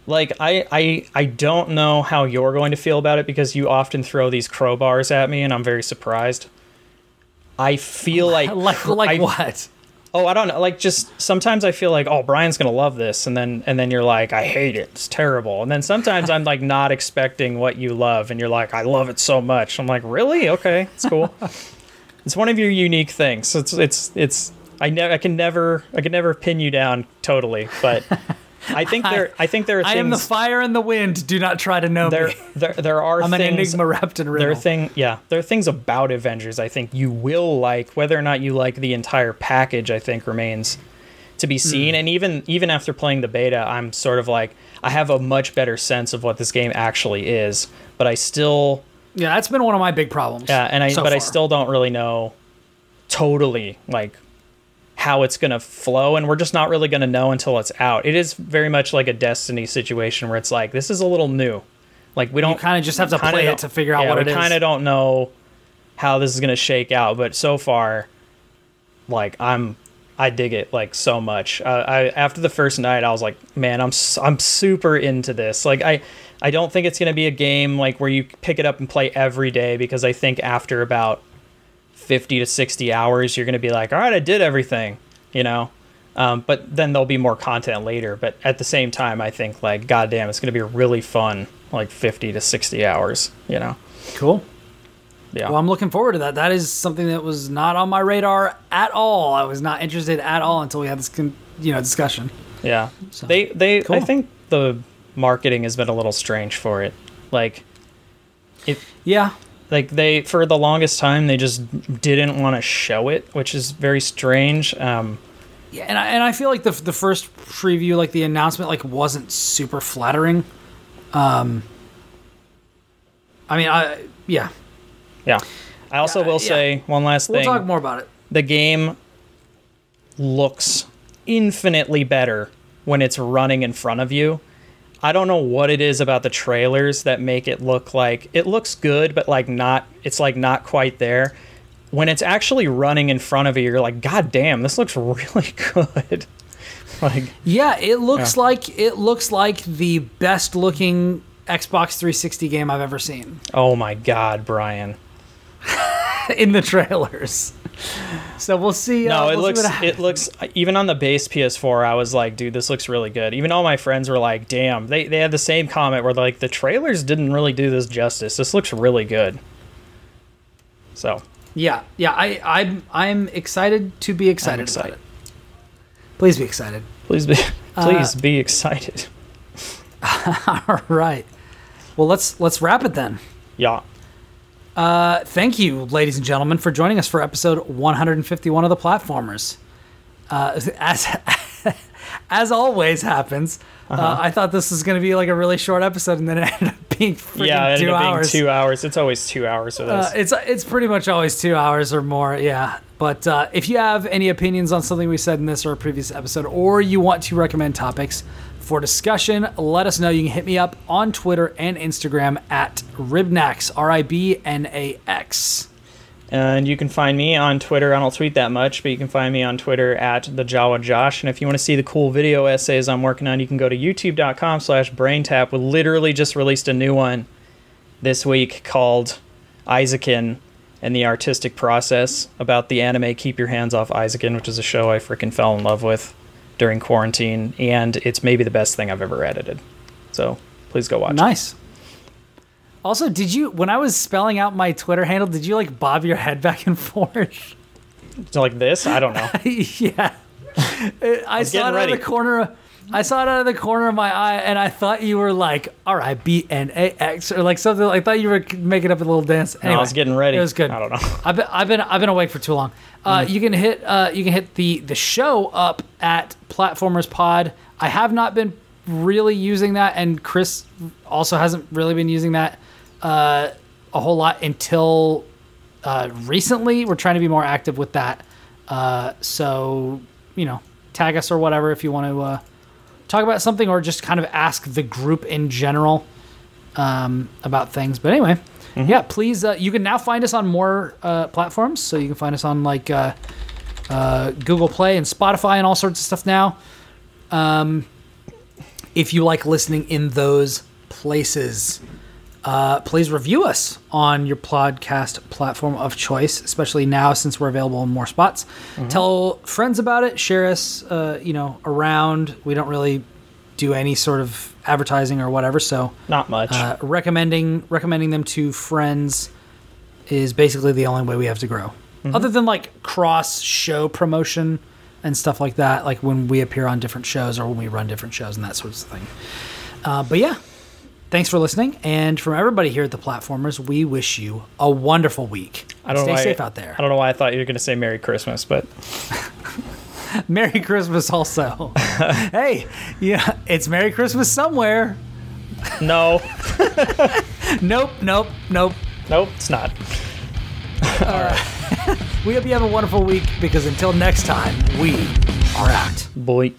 Like I, I, I don't know how you're going to feel about it because you often throw these crowbars at me, and I'm very surprised. I feel like like like I- what? Oh, I don't know. Like, just sometimes I feel like, oh, Brian's gonna love this, and then and then you're like, I hate it. It's terrible. And then sometimes I'm like not expecting what you love, and you're like, I love it so much. I'm like, really? Okay, it's cool. it's one of your unique things. It's it's it's. I never I can never I can never pin you down totally, but I think there I think there are I things am the fire and the wind. Do not try to know there me. there there are I'm an things enigma wrapped in there are thing yeah there are things about avengers i think you will like whether or not you like the entire package i think remains to be seen hmm. and even even after playing the beta i'm sort of like i have a much better sense of what this game actually is but i still yeah, that's been one of my big problems. yeah and i so but i still don't really know totally like how it's going to flow and we're just not really going to know until it's out it is very much like a destiny situation where it's like this is a little new like we don't kind of just have to play it to figure out yeah, what we it is. kind of don't know how this is going to shake out, but so far, like I'm, I dig it like so much. Uh, I after the first night, I was like, man, I'm I'm super into this. Like I, I don't think it's going to be a game like where you pick it up and play every day because I think after about fifty to sixty hours, you're going to be like, all right, I did everything, you know. Um, but then there'll be more content later. But at the same time, I think like, goddamn, it's going to be really fun, like fifty to sixty hours, you know. Cool. Yeah. Well, I'm looking forward to that. That is something that was not on my radar at all. I was not interested at all until we had this, con- you know, discussion. Yeah. So, they they cool. I think the marketing has been a little strange for it. Like if Yeah, like they for the longest time they just didn't want to show it, which is very strange. Um Yeah, and I, and I feel like the the first preview, like the announcement, like wasn't super flattering. Um, I mean, I yeah, Yeah. I also will yeah. say one last thing. we'll talk more about it. the game looks infinitely better when it's running in front of you. I don't know what it is about the trailers that make it look like it looks good, but like not, it's like not quite there. When it's actually running in front of you, you're like, God damn, this looks really good. like, Yeah, it looks Yeah. like it looks like the best looking Xbox 360 game I've ever seen oh my God, Brian. in the trailers. So we'll see. No, uh, it we'll looks it looks even on the base PS4. I was like, dude, this looks really good. Even all my friends were like, damn. They they had the same comment where like the trailers didn't really do this justice. This looks really good. So Yeah, yeah. I I'm I'm excited to be excited, excited. about it. Please be excited. please be Uh, please be excited. All right. Well, let's let's wrap it then. Yeah. Uh, thank you, ladies and gentlemen, for joining us for episode 151 of the Platformers. Uh, as as always happens, Uh-huh. uh, I thought this was going to be like a really short episode, and then it ended up being Yeah, it two ended up hours. being two hours. It's always two hours with Uh, us. it's it's pretty much always two hours or more, yeah. But uh, if you have any opinions on something we said in this or a previous episode, or you want to recommend topics for discussion, let us know. You can hit me up on Twitter and Instagram at Ribnax, R I B N A X. And you can find me on Twitter. I don't tweet that much, but you can find me on Twitter at the Jawa Josh. And if you want to see the cool video essays I'm working on, you can go to youtube.com slash braintap. We literally just released a new one this week called Eizouken and the Artistic Process about the anime Keep Your Hands Off Eizouken, which is a show I freaking fell in love with during quarantine. And it's maybe the best thing I've ever edited. So please go watch it. Nice. Also, did you when I was spelling out my Twitter handle, did you like bob your head back and forth? Like this? I don't know. yeah. I saw it getting out of the corner. I saw it out of the corner of my eye, and I thought you were like R I B N A X or like something. I thought you were making up a little dance. No, I was getting ready. It was good. I don't know. I've been, I've been I've been awake for too long. Uh. You can hit uh, you can hit the the show up at Platformers Pod. I have not been really using that, and Chris also hasn't really been using that uh, a whole lot until uh, recently. We're trying to be more active with that. Uh, so you know, tag us or whatever if you want to uh, talk about something or just kind of ask the group in general um, about things. But anyway, yeah, please. Uh, you can now find us on more uh, platforms. So you can find us on like uh, uh, Google Play and Spotify and all sorts of stuff now. Um, if you like listening in those places, uh, please review us on your podcast platform of choice, especially now since we're available in more spots. Tell friends about it. Share us, uh, you know, around. We don't really do any sort of advertising or whatever, so Not much. uh, recommending recommending them to friends is basically the only way we have to grow. Other than like cross show promotion and stuff like that, like when we appear on different shows or when we run different shows and that sort of thing. Uh, but yeah, thanks for listening, and from everybody here at the Platformers, we wish you a wonderful week. I don't Stay know why, safe out there. I don't know why I thought you were going to say Merry Christmas, but Merry Christmas, also. hey, yeah, it's Merry Christmas somewhere. no, Nope, nope, nope. nope, it's not. All right. we hope you have a wonderful week because until next time, we are out. Boy.